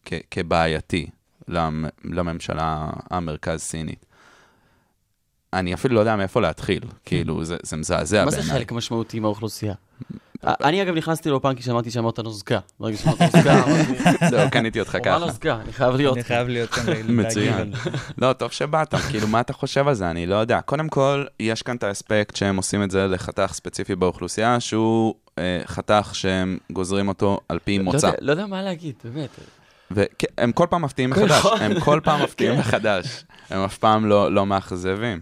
כ, כבעייתי למ, לממשלה המרכז-סינית. אני אפילו לא יודע מאיפה להתחיל, כאילו, זה, זה מזעזע מה זה בעיניי. חלק משמעותי מהאוכלוסייה? אני אגב נכנסתי לא פעם כי שמעתי שאמרת נוזקה. ברגע שאמרת נוזקה, אמרתי, זהו, קניתי אותך ככה. נוזקה, אני חייב להיות. אני חייב להיות כאן להגיב מצוין. לא, טוב שבאת, כאילו, מה אתה חושב על זה? אני לא יודע. קודם כל, יש כאן את האספקט שהם עושים את זה לחתך ספציפי באוכלוסייה, שהוא אה, חתך שהם גוזרים אותו על פי לא מוצא. לא יודע מה להגיד, באמת. והם כל פעם מפתיעים מחדש, נכון. הם כל פעם מפתיעים כן. מחדש. הם אף פעם לא לא מאכזבים.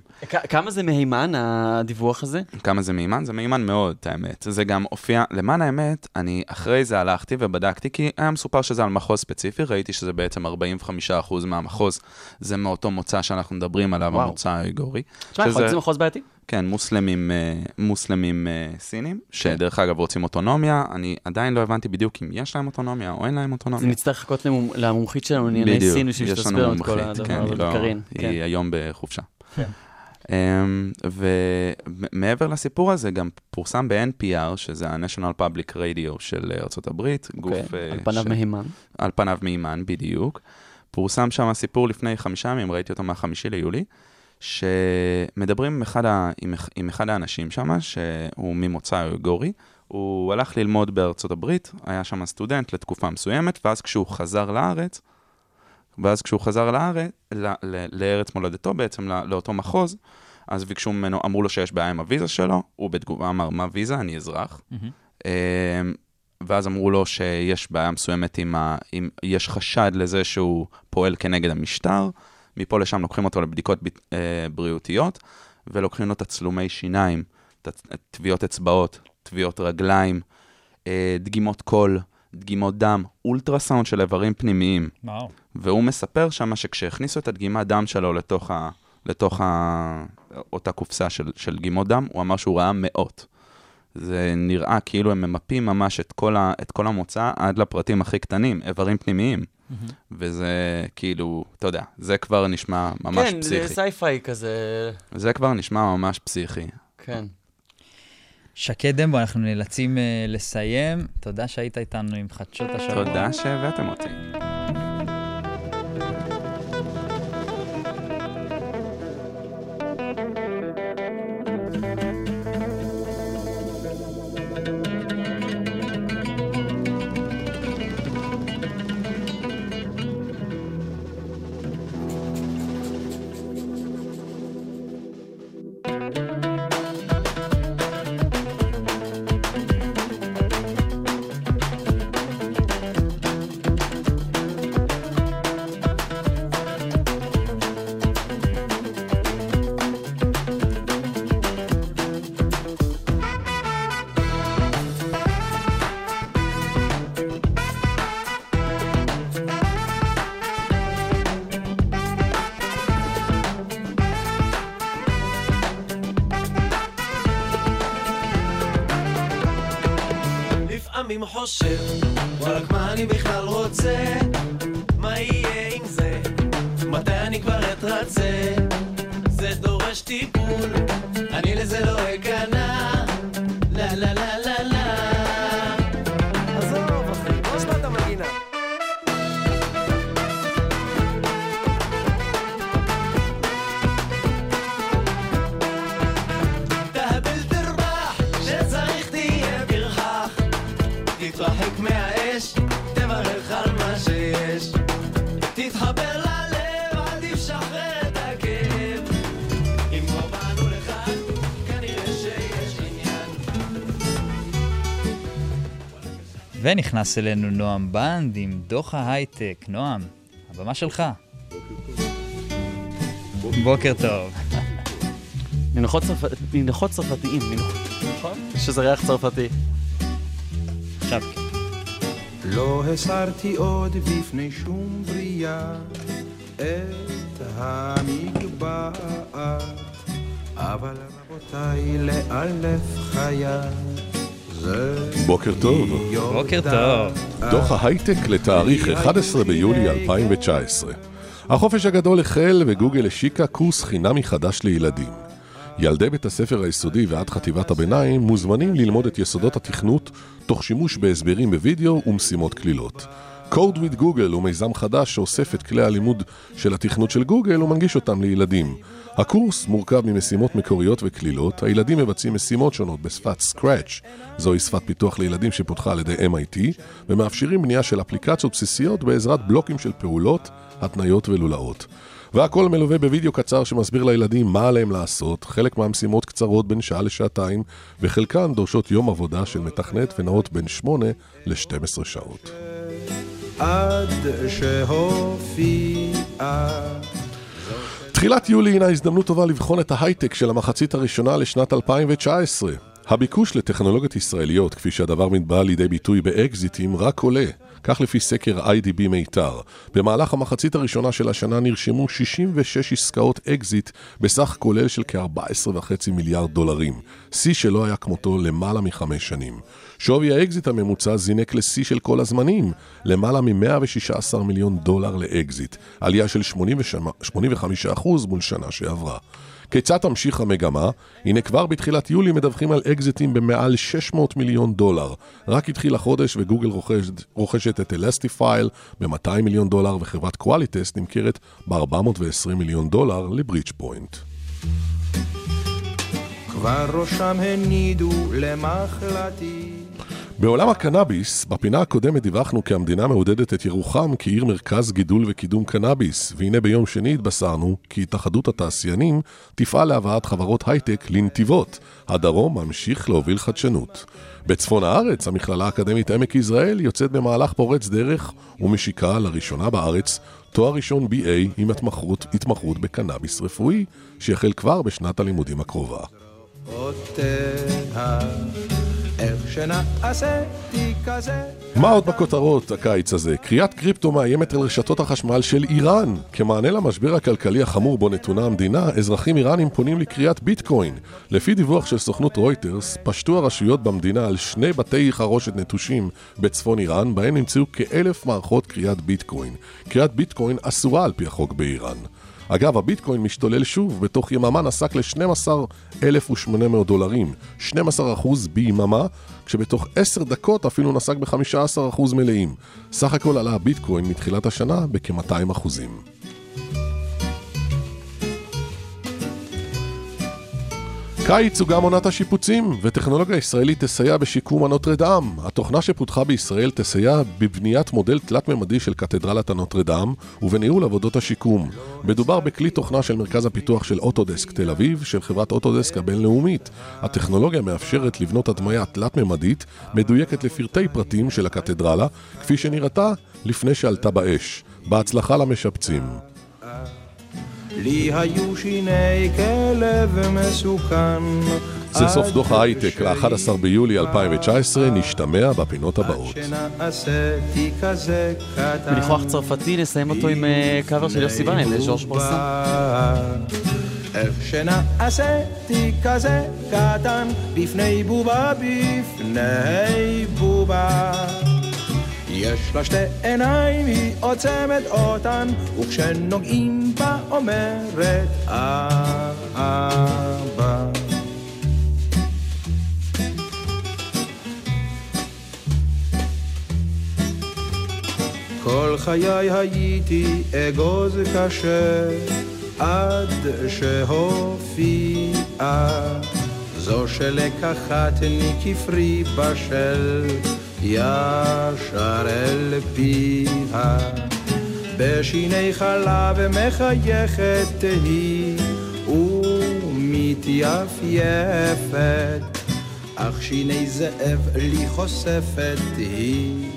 כמה זה מהימן, הדיווח הזה? כמה זה מהימן? זה מהימן מאוד, את האמת. זה גם הופיע, למען האמת, אני אחרי זה הלכתי ובדקתי, כי היה מסופר שזה על מחוז ספציפי, ראיתי שזה בעצם 45% מהמחוז, זה מאותו מוצא שאנחנו מדברים עליו. המוצא האגורי. תשמע, יכול להיות שזה מחוז בעייתי? כן, מוסלמים, אה, מוסלמים אה, סינים, שדרך אגב רוצים אוטונומיה, אני עדיין לא הבנתי בדיוק אם יש להם אוטונומיה או אין להם אז אוטונומיה. נצטרך לחכות למומ- למומחית שלנו לענייני סין בשביל שתסביר לנו את כל מומחית, הדבר כן, הזה, לא- קארין. כן. היא היום בחופשה. כן. אמ, ומעבר לסיפור הזה, גם פורסם ב-NPR, שזה ה-National Public Radio של ארצות הברית, גוף... אוקיי, אה, על פניו ש- מהימן. על פניו מהימן, בדיוק. פורסם שם סיפור לפני חמישה ימים, ראיתי אותו מהחמישי ליולי, שמדברים עם אחד, ה... עם... עם אחד האנשים שם, שהוא ממוצא אוגורי, הוא הלך ללמוד בארצות הברית, היה שם סטודנט לתקופה מסוימת, ואז כשהוא חזר לארץ, ואז כשהוא חזר לארץ, ל- ל- לארץ מולדתו, בעצם לא- לאותו מחוז, אז ביקשו ממנו, אמרו לו שיש בעיה עם הוויזה שלו, הוא בתגובה אמר, מה ויזה? אני אזרח. אמ, ואז אמרו לו שיש בעיה מסוימת עם ה... אם יש חשד לזה שהוא פועל כנגד המשטר, מפה לשם לוקחים אותו לבדיקות ב- אה, בריאותיות, ולוקחים לו תצלומי שיניים, טביעות אצבעות, טביעות רגליים, אה, דגימות קול, דגימות דם, אולטרסאונד של איברים פנימיים. וואו. והוא מספר שמה שכשהכניסו את הדגימת דם שלו לתוך, ה, לתוך ה, אותה קופסה של, של דגימות דם, הוא אמר שהוא ראה מאות. זה נראה כאילו הם ממפים ממש את כל, ה, את כל המוצא עד לפרטים הכי קטנים, איברים פנימיים. וזה כאילו, אתה יודע, זה כבר נשמע ממש כן, פסיכי. זה sci-fi כזה, זה כבר נשמע ממש פסיכי. כן. שקד דמבו, אנחנו נאלצים uh, לסיים. תודה שהיית איתנו עם חדשות השבוע. תודה שהבאתם אותי. לפעמים חושב, וואלכ מה אני בכלל רוצה? מה יהיה עם זה? מתי אני כבר אתרצה? זה דורש טיפול, אני לזה לא אכנע. ונכנס אלינו נועם בנד עם דוח ההייטק. נועם, הבמה שלך. בוקר טוב. נינוחות צרפתיים, נכון? שזה ריח צרפתי. עכשיו, לא הסרתי עוד בפני שום בריאה את המגבעת, אבל רבותיי, לאלף חיה זה בוקר טוב. בוקר טוב. דוח ההייטק לתאריך 11 ביולי 2019. החופש הגדול החל וגוגל השיקה קורס חינמי חדש לילדים. ילדי בית הספר היסודי ועד חטיבת הביניים מוזמנים ללמוד את יסודות התכנות תוך שימוש בהסברים בווידאו ומשימות קלילות. Code with Google הוא מיזם חדש שאוסף את כלי הלימוד של התכנות של גוגל ומנגיש אותם לילדים. הקורס מורכב ממשימות מקוריות וקלילות, הילדים מבצעים משימות שונות בשפת Scratch, זוהי שפת פיתוח לילדים שפותחה על ידי MIT, ומאפשרים בנייה של אפליקציות בסיסיות בעזרת בלוקים של פעולות, התניות ולולאות. והכל מלווה בווידאו קצר שמסביר לילדים מה עליהם לעשות, חלק מהמשימות קצרות בין שעה לשעתיים, וחלקן דורשות יום עבודה של מתכנת ונעות בין 8 ל-12 שעות. עד שהופיעה תחילת יולי הינה הזדמנות טובה לבחון את ההייטק של המחצית הראשונה לשנת 2019. הביקוש לטכנולוגיות ישראליות, כפי שהדבר מתבע לידי ביטוי באקזיטים, רק עולה. כך לפי סקר IVC מיתר. במהלך המחצית הראשונה של השנה נרשמו 66 עסקאות אקזיט בסך כולל של כ-14.5 מיליארד דולרים. שיא שלא היה כמותו למעלה מחמש שנים. שווי האקזיט הממוצע זינק לשיא של כל הזמנים, למעלה מ-116 מיליון דולר לאקזיט, עלייה של 85% מול שנה שעברה. כיצד תמשיך המגמה? הנה כבר בתחילת יולי מדווחים על אקזיטים במעל 600 מיליון דולר. רק התחיל החודש וגוגל רוכשת, רוכשת את Elastifile ב-200 מיליון דולר וחברת Qualitest נמכרת ב-420 מיליון דולר ל Bridgepoint. כבר ראשם הנידו למחלתי בעולם הקנאביס, בפינה הקודמת דיווחנו כי המדינה מעודדת את ירוחם כעיר מרכז גידול וקידום קנאביס, והנה ביום שני התבשרנו כי התאחדות התעשיינים תפעל להבאת חברות הייטק לנתיבות. הדרום ממשיך להוביל חדשנות. בצפון הארץ, המכללה האקדמית עמק יזרעאל יוצאת במהלך פורץ דרך ומשיקה לראשונה בארץ תואר ראשון BA עם התמחות, התמחות בקנאביס רפואי, שיחל כבר בשנת הלימודים הקרובה. מה עוד בכותרות הקיץ הזה? קריאת קריפטו מאיימת על רשתות החשמל של איראן. כמענה למשבר הכלכלי החמור בו נתונה המדינה, אזרחים איראנים פונים לקריאת ביטקוין. לפי דיווח של סוכנות רויטרס, פשטו הרשויות במדינה על שני בתי חרושת נטושים בצפון איראן, בהן נמצאו כאלף מערכות קריאת ביטקוין. קריאת ביטקוין אסורה על פי החוק באיראן. אגב, הביטקוין משתולל שוב, בתוך יממה נסק ל-12,800 דולרים, 12% ביממה, כשבתוך 10 דקות אפילו נסק ב-15% מלאים. סך הכל עלה הביטקוין מתחילת השנה בכ-200 אחוזים. קיץ הוא גם עונת השיפוצים, וטכנולוגיה ישראלית תסייע בשיקום הנוטרדאם. התוכנה שפותחה בישראל תסייע בבניית מודל תלת-ממדי של קתדרלת הנוטרדאם, ובניהול עבודות השיקום. מדובר בכלי תוכנה של מרכז הפיתוח של אוטודסק תל אביב, של חברת אוטודסק הבינלאומית. הטכנולוגיה מאפשרת לבנות הדמיה תלת-ממדית, מדויקת לפרטי פרטים של הקתדרלה, כפי שנראתה לפני שעלתה באש. בהצלחה למשפצים. לי היו שיני כלב מסוכן. זה סוף דוח ההייטק ל-11 ביולי 2019, נשתמע בפינות הבאות. בניחוח צרפתי, נסיים אותו עם אה, קאבר של יוסי ביין לז'ורג' ברסן. איך שנעשיתי כזה קטן, בפני בובה, בפני בובה. יש לה שתי עיניים, היא עוצמת אותן, וכשנוגעים בה אומרת אבא. כל חיי הייתי אגוז קשה, עד שהופיעה זו שלקחתני כפרי בשל, ישר אל פיה. בשיני חלב מחייכת היא, ומתייפייפת, אך שיני זאב לי חושפת היא.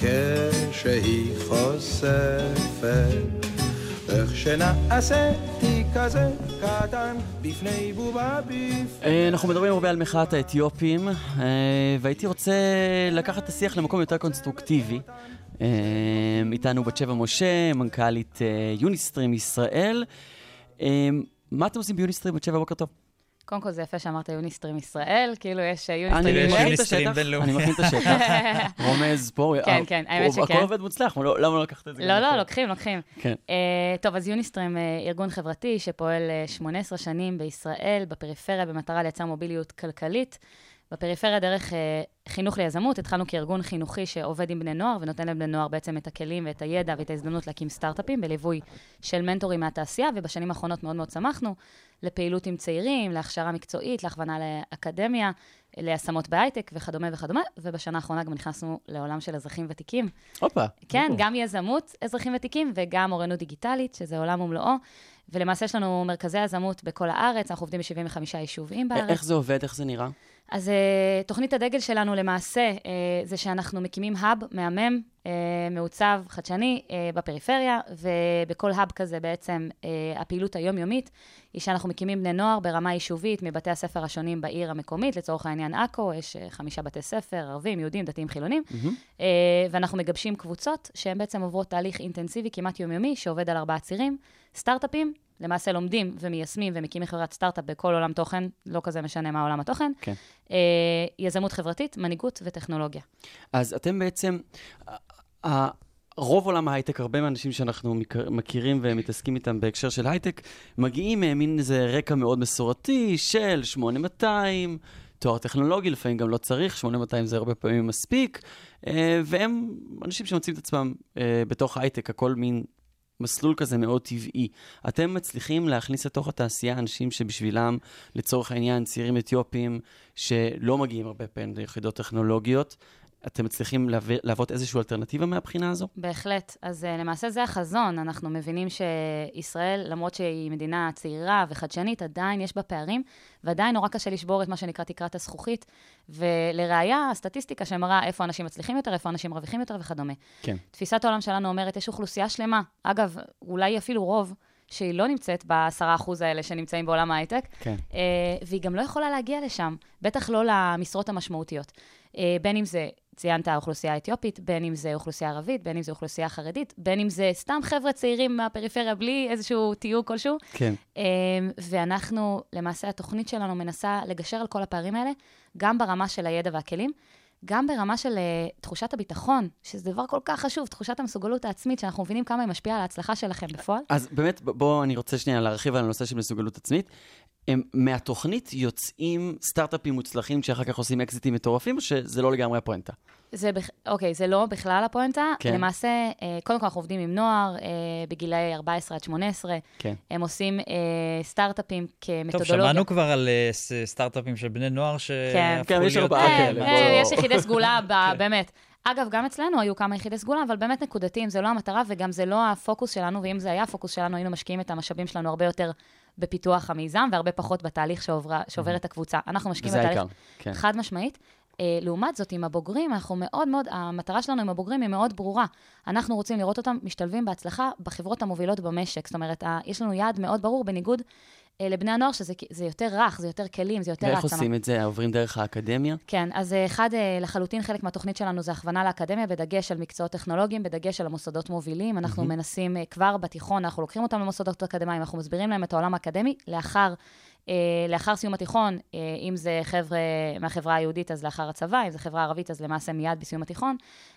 כשהיא חושפת איך שנעשיתי כזה קטן בפני בובה בפני... אה, אנחנו מדברים הרבה על מחאת האתיופים, אה, והייתי רוצה לקחת את השיח למקום יותר קונסטרוקטיבי. אה, איתנו בת שבע משה, מנכ"לית יוניסטרים ישראל. מה אתם עושים ביוניסטרים בת שבע? בוקר טוב. קודם כל זה יפה שאמרת יוניסטרים ישראל, כאילו יש אני יוניסטרים מכין את יוניסטרים השטח, בינלאומיים. אני מכין את השטח. רומז פה, כן, אה, כן, האמת הכל שכן. עובד מוצלח, לא- למה לא לקחת את זה? לא, לא? לוקחים, לוקחים. כן. Uh, טוב, אז יוניסטרים, ארגון חברתי שפועל uh, 18 שנים בישראל, בפריפריה, במטרה לייצר מוביליות כלכלית. בפריפריה דרך uh, חינוך ליזמות, התחלנו כארגון חינוכי שעובד עם בני נוער ונותן לבני נוער בעצם את הכלים ואת הידע ואת ההזדמנות להקים סטארט-אפים בליווי של מנטורים מהתעשייה, ובשנים האחרונות מאוד מאוד צמחנו לפעילות עם צעירים, להכשרה מקצועית, להכוונה לאקדמיה, להשמות בהייטק וכדומה וכדומה, ובשנה האחרונה גם נכנסנו לעולם של אזרחים ותיקים. הופה. כן. גם יזמות אזרחים ותיקים וגם אוריינות דיגיטלית, שזה עולם ומלואו. ולמעשה יש לנו מרכזי יזמות בכל הארץ, אנחנו עובדים ב-75 יישובים בארץ. איך זה עובד? איך זה נראה? אז uh, תוכנית הדגל שלנו למעשה uh, זה שאנחנו מקימים האב מהמם, uh, מעוצב, חדשני, uh, בפריפריה, ובכל האב כזה בעצם uh, הפעילות היומיומית היא שאנחנו מקימים בני נוער ברמה יישובית מבתי הספר השונים בעיר המקומית, לצורך העניין עכו, יש uh, חמישה בתי ספר, ערבים, יהודים, דתיים, חילונים, uh, ואנחנו מגבשים קבוצות שהן בעצם עוברות תהליך אינטנסיבי כמעט יומיומי, שעובד על ארבעה צירים, סטארט-אפים, למעשה לומדים ומיישמים ומקימים חברת סטארט-אפ בכל עולם תוכן, לא כזה משנה מה עולם התוכן. כן. אה, יזמות חברתית, מנהיגות וטכנולוגיה. אז אתם בעצם, רוב עולם ההייטק, הרבה מהאנשים שאנחנו מכיר- מכירים ומתעסקים איתם בהקשר של הייטק, מגיעים ממין איזה רקע מאוד מסורתי של 8200, תואר טכנולוגי, לפעמים גם לא צריך, 8200 זה הרבה פעמים מספיק, אה, והם אנשים שמוצאים את עצמם אה, בתוך הייטק, הכל מין מסלול כזה מאוד טבעי. אתם מצליחים להכניס לתוך התעשייה אנשים שבשבילם, לצורך העניין, צעירים אתיופים שלא מגיעים הרבה פעמים ליחידות טכנולוגיות, אתם מצליחים להוות, איזושהי אלטרנטיבה מהבחינה הזו? בהחלט. אז uh, למעשה זה החזון. אנחנו מבינים שישראל, למרות שהיא מדינה צעירה וחדשנית, עדיין יש בה פערים, ועדיין נורא קשה לשבור את מה שנקרא תקרת הזכוכית. ולראיה, הסטטיסטיקה שמראה איפה אנשים מצליחים יותר, איפה אנשים מרוויחים יותר וכדומה. כן. תפיסת העולם שלנו אומרת, יש אוכלוסייה שלמה, אגב, אולי אפילו רוב, שהיא לא נמצאת בעשרה אחוז האלה שנמצאים בעולם ההייטק, כן. אה, והיא גם לא יכולה להגיע לשם, בטח לא למשרות המשמעותיות. אה, בין אם זה, ציינת האוכלוסייה האתיופית, בין אם זה אוכלוסייה ערבית, בין אם זה אוכלוסייה חרדית, בין אם זה סתם חבר'ה צעירים מהפריפריה בלי איזשהו תיוג כלשהו. כן. אה, ואנחנו, למעשה, התוכנית שלנו מנסה לגשר על כל הפערים האלה, גם ברמה של הידע והכלים. גם ברמה של uh, תחושת הביטחון, שזה דבר כל כך חשוב, תחושת המסוגלות העצמית, שאנחנו מבינים כמה היא משפיעה על ההצלחה שלכם בפועל. אז באמת, בואו, אני רוצה שנייה להרחיב על הנושא של מסוגלות עצמית. הם, מהתוכנית יוצאים סטארט-אפים מוצלחים שאחר כך עושים אקזיטים מטורפים, או שזה לא לגמרי הפואנטה? זה, בכ... אוקיי, זה לא בכלל הפואנטה. כן. למעסה, אה, קודם כל אנחנו עובדים עם נוער אה, בגילאי 14 עד 18. כן. הם עושים אה, סטארט-אפים טוב, כמתודולוגיה. שמענו כבר על סטארט-אפים של בני נוער שהפכו כן, כן, יש. ארבעה כאלה. בוא- יש יחידי סגולה, ב- באמת. אגב, גם אצלנו היו כמה יחידי סגולה, אבל באמת נקודתיים, זה לא המטרה וגם זה לא הפוקוס שלנו, ואם זה היה הפוקוס שלנו, היינו משקיעים את המשאבים שלנו הרבה יותר בפיתוח המיזם, והרבה פחות בתהליך שעוברה, שעוברת הקבוצה. אנחנו משקיעים בתהליך העיקר, כן. חד משמעית. אה, לעומת זאת, עם הבוגרים, אנחנו מאוד מאוד, המטרה שלנו עם הבוגרים היא מאוד ברורה. אנחנו רוצים לראות אותם משתלבים בהצלחה בחברות המובילות במשק. זאת אומרת, יש לנו יעד מאוד ברור, בניגוד לבני הנוער, שזה זה יותר רך, זה יותר כלים, זה יותר ואיך העצמה. עושים את זה? עוברים דרך האקדמיה? כן, אז אה, אחד, אה, לחלוטין חלק מהתוכנית שלנו זה הכוונה לאקדמיה, בדגש על מקצועות טכנולוגיים, בדגש על המוסדות מובילים. אנחנו מהמם. מנסים אה, כבר בתיכון, אנחנו לוקחים אותם למוסדות אקדמיים, אנחנו מסבירים להם את העולם האקדמי. לאחר, אה, לאחר סיום התיכון, אה, אם זה חבר'ה מהחברה היהודית, אז לאחר הצבא, אם זה חברה ערבית, אז למעשה מיד בסיום התיכון.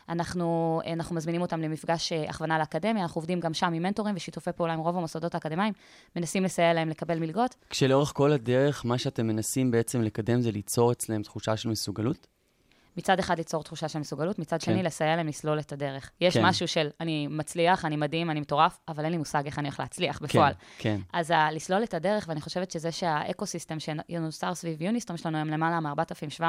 אנחנו, אה, אנחנו מזמינים אותם למפגש אה, הכוונה לאקדמיה, אנחנו עובדים גם שם עם מנטורים ושיתופי פעולה עם רוב המוסדות האקדמיים, מנסים לסייע להם לקבל מלגות. כשלאורך כל הדרך, מה שאתם מנסים בעצם לקדם זה ליצור אצלם תחושה של מסוגלות? מצד אחד ליצור תחושה של מסוגלות, מצד כן. שני לסייע להם לסלול את הדרך. יש כן. משהו של אני מצליח, אני מדהים, אני מטורף, אבל אין לי מושג איך אני הולך להצליח בפועל. כן. אז ה- לסלול את הדרך, ואני חושבת שזה שהאקו-סיסטם שנוצר סביב יוניסטרים שלנו, הם למעלה מ-4,700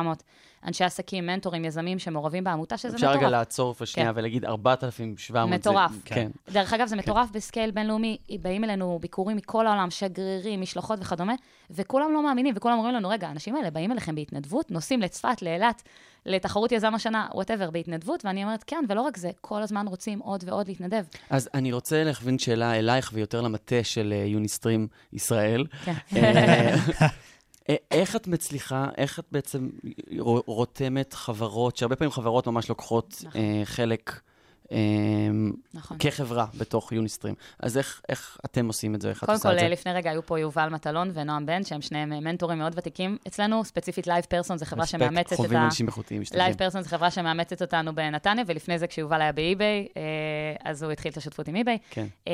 אנשי עסקים, מנטורים, יזמים שמעורבים בעמותה, שזה אפשר מטורף. רגע לעצור פה שנייה כן. ולהגיד 4,700 זה... מטורף. כן. דרך אגב, זה מטורף ב scale בינלאומי, באים אלינו ביקורים מכל העולם, שגרירים, משלחות וכדומה, וכולם לא מאמינים, וכולם אומרים לנו, רגע, האנשים האלה באים אליכם בהתנדבות, נוסעים לצפת, לאילת, לתחרות יזם השנה, whatever, בהתנדבות, ואני אומרת, כן, ולא רק זה, כל הזמן רוצים עוד ועוד להתנדב. אז אני רוצה להכווין שאלה אלייך ויותר למטה של אה, יוניסטרים ישראל. כן. אה, אה, איך את מצליחה, איך את בעצם רותמת חברות, שהרבה פעמים חברות ממש לוקחות נכון. חלק נכון. כחברה בתוך יוניסטרים. אז איך, איך אתם עושים את זה? איך את קודם עושה כל, את זה? לפני רגע היו פה יובל מטלון ונועם בן, שהם שניהם אה, מנטורים מאוד ותיקים אצלנו, ספציפית LivePerson, זו חברה שמאמצת את חווים ה... אנשים איכותיים, משתדלים. LivePerson זו חברה שמאמצת אותנו בנתניה, ולפני זה כשיובל היה ב eBay, אה, אז הוא התחיל את השותפות עם eBay. כן. אה,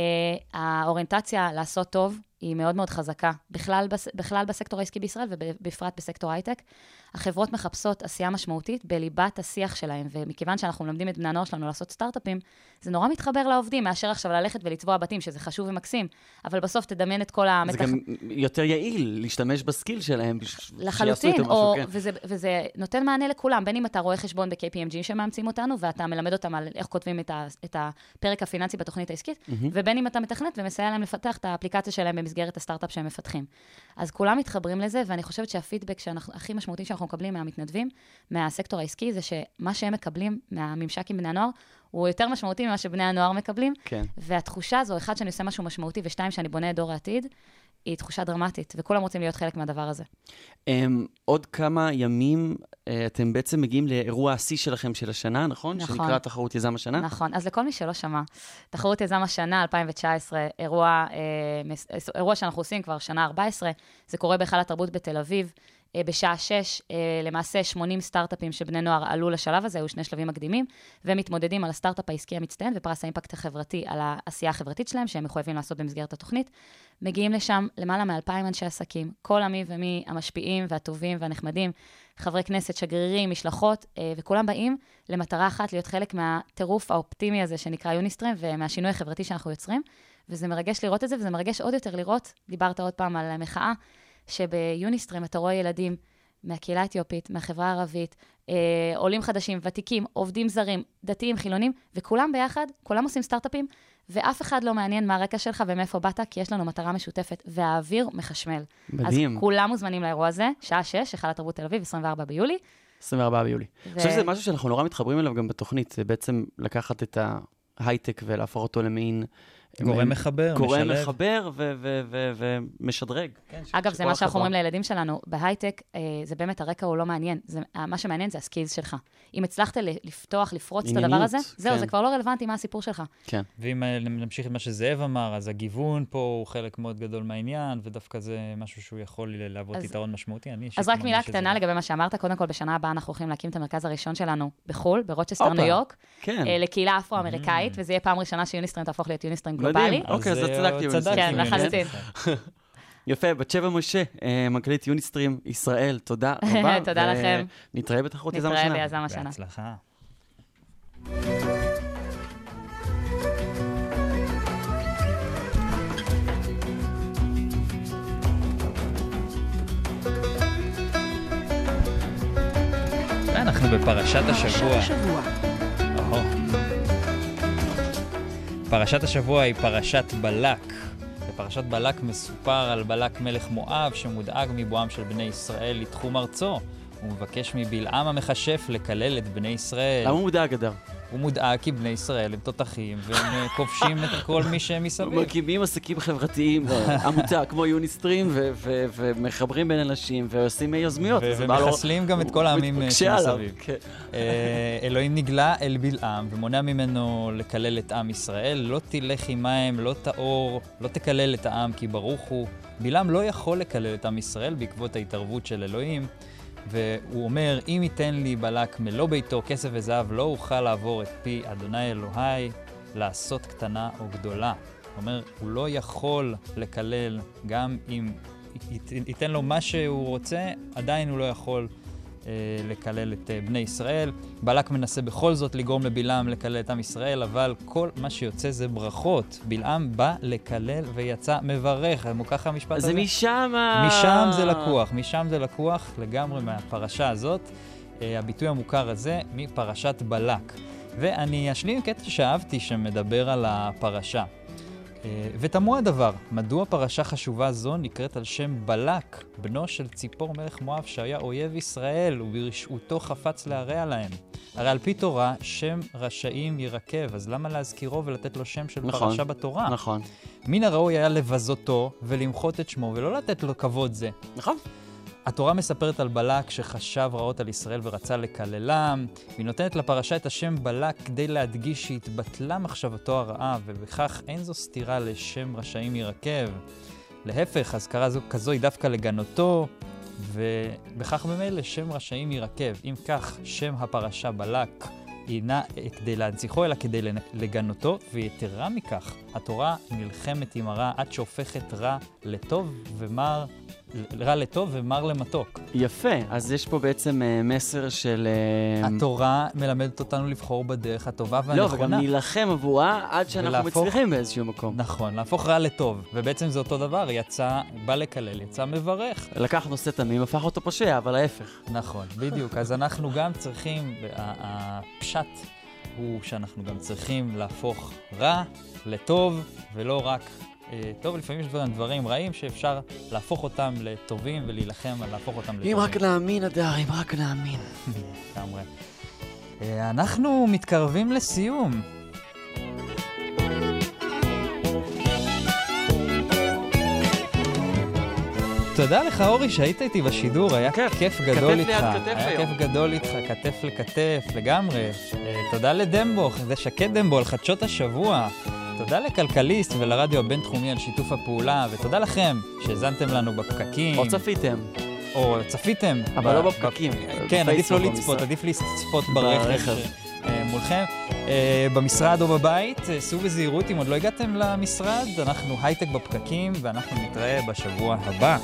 האוריינטציה לעשות טוב היא מאוד מאוד חזקה, בכלל, בכלל בסקטור העסקי בישראל ובפרט בסקטור הייטק. החברות מחפשות עשייה משמעותית בליבת השיח שלהם, ומכיוון שאנחנו מלמדים את בני הנוער שלנו לעשות סטארט-אפים, זה נורא מתחבר לעובדים, מאשר עכשיו ללכת ולצבוע בתים, שזה חשוב ומקסים, אבל בסוף תדמיין את כל זה המתח... גם יותר יעיל להשתמש בסקיל שלהם, לחלוטין, יותר או, משהו, כן. וזה, וזה נותן מענה לכולם, בין אם אתה רואה חשבון ב-KPMG שמאמצים אותנו, ואתה מלמד אותם על איך כותבים את, ה, את הפרק הפיננסי בתוכנית העסקית, מהמם. ובין אם אתה מתכנת ומסייע להם לפתח את האפליקציה שלהם במסגרת הסטארט-אפ שהם מפתחים. אז כולם מתחברים לזה, ואני חושבת שהפידבק שאנחנו, הכי משמעותי שאנחנו מקבלים מהמתנדבים, מהסקטור העסקי, זה שמה שהם מקבלים מהממשק עם בני הנוער, הוא יותר משמעותי ממה שבני הנוער מקבלים. כן. והתחושה הזו, אחד, שאני עושה משהו משמעותי, ושתיים, שאני בונה את דור העתיד, היא תחושה דרמטית, וכולם רוצים להיות חלק מהדבר הזה. Um, עוד כמה ימים uh, אתם בעצם מגיעים לאירוע השיא שלכם של השנה, נכון? נכון. שנקרא תחרות יזם השנה? נכון, אז לכל מי שלא שמע, תחרות יזם השנה, 2019, אירוע, אה, אירוע שאנחנו עושים כבר שנה 14, זה קורה בהיכל התרבות בתל אביב. אה, בשעה 6, אה, למעשה 80 סטארט-אפים של בני נוער עלו לשלב הזה, היו שני שלבים מקדימים, ומתמודדים על הסטארט-אפ העסקי המצטיין ופרס האימפקט החברתי על העשייה החברתית שלהם, שהם מחויבים לעשות במסגרת התוכנית. מגיעים לשם למעלה מ-2,000 אנשי עסקים, כל המי ומי המשפיעים והטובים והנחמדים, חברי כנסת, שגרירים, משלחות, אה, וכולם באים למטרה אחת, להיות חלק מהטירוף האופטימי הזה שנקרא יוניסטרים, ומהשינוי החברתי שאנחנו יוצרים. וזה מרגש לראות את זה, וזה מרגש עוד יותר לראות, דיברת עוד פעם על המחאה, שביוניסטרים אתה רואה ילדים מהקהילה האתיופית, מהחברה הערבית, אה, עולים חדשים, ותיקים, עובדים זרים, דתיים, חילונים, וכולם ביחד, כולם עושים סטארט-אפים, ואף אחד לא מעניין מה הרקע שלך ומאיפה באת, כי יש לנו מטרה משותפת, והאוויר מחשמל. מדהים. אז כולם מוזמנים לאירוע הזה, שעה 6, היכל התרבות תל אביב, 24 ביולי. 24 ביולי. ו- אני חושב שזה משהו שאנחנו נורא מתחברים אליו גם בתוכנית, זה בעצם לקחת את ההייטק ולהפוך אותו למין... גורם מחבר, גורם משלב. מחבר ו- ו- ו- ומשדרג. כן, ש- אגב, זה מה שאנחנו אומרים לילדים שלנו, בהייטק, אה, זה באמת, הרקע הוא לא מעניין. זה, מה שמעניין זה ה skills שלך. אם הצלחת ל- לפתוח, לפרוץ את הדבר ענייניות, הזה, זהו, כן. זה כבר לא רלוונטי מה הסיפור שלך. כן. ואם אה, נמשיך את מה שזאב אמר, אז הגיוון פה הוא חלק מאוד גדול מהעניין, ודווקא זה משהו שהוא יכול להוות אז- יתרון משמעותי. אני אז רק מילה. קטנה לגבי מה שאמרת, קודם כל, בשנה הבאה אנחנו הולכים להקים את המרכז הראשון שלנו בחו"ל, ברוצ'סטר, ניו יורק, כן. אה, לקהילה אפרו-אמריקאית, וזה יהיה פעם ראשונה שיוניסטרים תהפוך להיות יוניסטרים מדהים, גלובלי. אוקיי, אז אז, צדקתי. יוניסטרים. צדקתי, כן. לחלוטין. יפה, בת שבע משה, אה, מנכ"לית יוניסטרים ישראל, תודה רבה. תודה לכם. נתראה בתחרות יזם נתראה השנה. ביזם השנה. בהצלחה. ואנחנו בפרשת השבוע. אהו. פרשת השבוע היא פרשת בלק. בפרשת בלק מסופר על בלק מלך מואב שמודאג מבואם של בני ישראל לתחום ארצו. הוא מבקש מבלעם המכשף לקלל את בני ישראל. למה הוא מודאג, אדר? הוא מודאג כי בני ישראל הם תותחים והם אה, כובשים את כל מי שמסביב. מקימים עסקים חברתיים, אה, עמותה כמו יוניסטרים, ומחברים בין אנשים, ועושים יוזמיות. מה לו- ומחסלים גם את כל העמים אה, שמסביב. כן. אה, אלוהים נגלה אל בלעם ומונע ממנו לקלל את עם ישראל. לא תלך עמהם, לא תאור, לא תקלל את העם כי ברוך הוא. בלעם לא יכול לקלל את עם ישראל בעקבות ההתערבות של אלוהים. והוא אומר, אם ייתן לי בלק מלוא ביתו כסף וזהב, לא אוכל לעבור את פי אדוני אלוהי לעשות קטנה או גדולה. הוא אומר, הוא לא יכול לקלל, גם אם ית- ייתן לו מה שהוא רוצה, עדיין הוא לא יכול לקלל את אה, בני ישראל. בלק מנסה בכל זאת לגרום לבלעם לקלל את עם ישראל, אבל כל מה שיוצא זה ברכות. בלעם בא לקלל ויצא מברך. מוכר לך המשפט הזה? זה משם... משם זה לקוח, משם זה לקוח לגמרי מהפרשה הזאת, אה, הביטוי המוכר הזה מפרשת בלק. ואני אשלים קטע שאהבתי שמדבר על הפרשה. אה, ותמוה הדבר, מדוע פרשה חשובה זו נקראת על שם בלק, בנו של ציפור מלך מואב שהיה אויב ישראל וברשעותו חפץ להרע להם? הרי על פי תורה, שם רשעים ירקב, אז למה להזכירו ולתת לו שם של נכון, פרשה בתורה? נכון. מן הראוי היה לבזותו ולמחות את שמו ולא לתת לו כבוד זה. נכון. התורה מספרת על בלק שחשב רעות על ישראל ורצה לקללם, והיא נותנת לפרשה את השם בלק כדי להדגיש שהתבטלה מחשבתו הרעה, ובכך אין זו סתירה לשם רשעים ירקב. להפך, אזכרה זו כזו היא דווקא לגנותו, ובכך ממילא שם רשעים ירקב. אם כך, שם הפרשה בלק אינה כדי להנציחו, אלא כדי לגנותו, ויתרה מכך, התורה נלחמת עם הרע עד שהופכת רע לטוב ומר, רע לטוב ומר למתוק. יפה, אז יש פה בעצם אה, מסר של... אה, התורה מלמדת אותנו לבחור בדרך הטובה לא, והנכונה. וגם להילחם עבורה עד שאנחנו ולהפוך- מצליחים באיזשהו מקום. נכון, להפוך רע לטוב. ובעצם זה אותו דבר, יצא, בא לקלל, יצא מברך. לקח נושא תמים, הפך אותו פושע, אבל ההפך. נכון, בדיוק. אז אנחנו גם צריכים, הפשט הוא שאנחנו גם צריכים להפוך רע לטוב, ולא רק טוב. לפעמים יש דברים, דברים רעים שאפשר להפוך אותם לטובים ולהילחם על להפוך אותם לטובים. אם רק נאמין, אדר, אם רק נאמין. לגמרי. אה, אנחנו מתקרבים לסיום. תודה לך, אורי, שהיית איתי בשידור, היה כיף, כיף גדול ליד איתך. כתף היה היום. כיף גדול איתך, כתף לכתף, לגמרי. אה, תודה לדמבו, זה שקד דמבו על חדשות השבוע. תודה לכלכליסט ולרדיו הבינתחומי על שיתוף הפעולה, ותודה לכם שהאזנתם לנו בפקקים. או צפיתם. או צפיתם. אבל ב- לא ב- בפקקים. כן, עדיף לא לצפות. עדיף לצפות ברכב. אה, מולכם. אה, במשרד או בבית, אה, סעו בזהירות אם עוד לא הגעתם למשרד, אנחנו הייטק בפקקים, ואנחנו נתראה בשבוע הבא.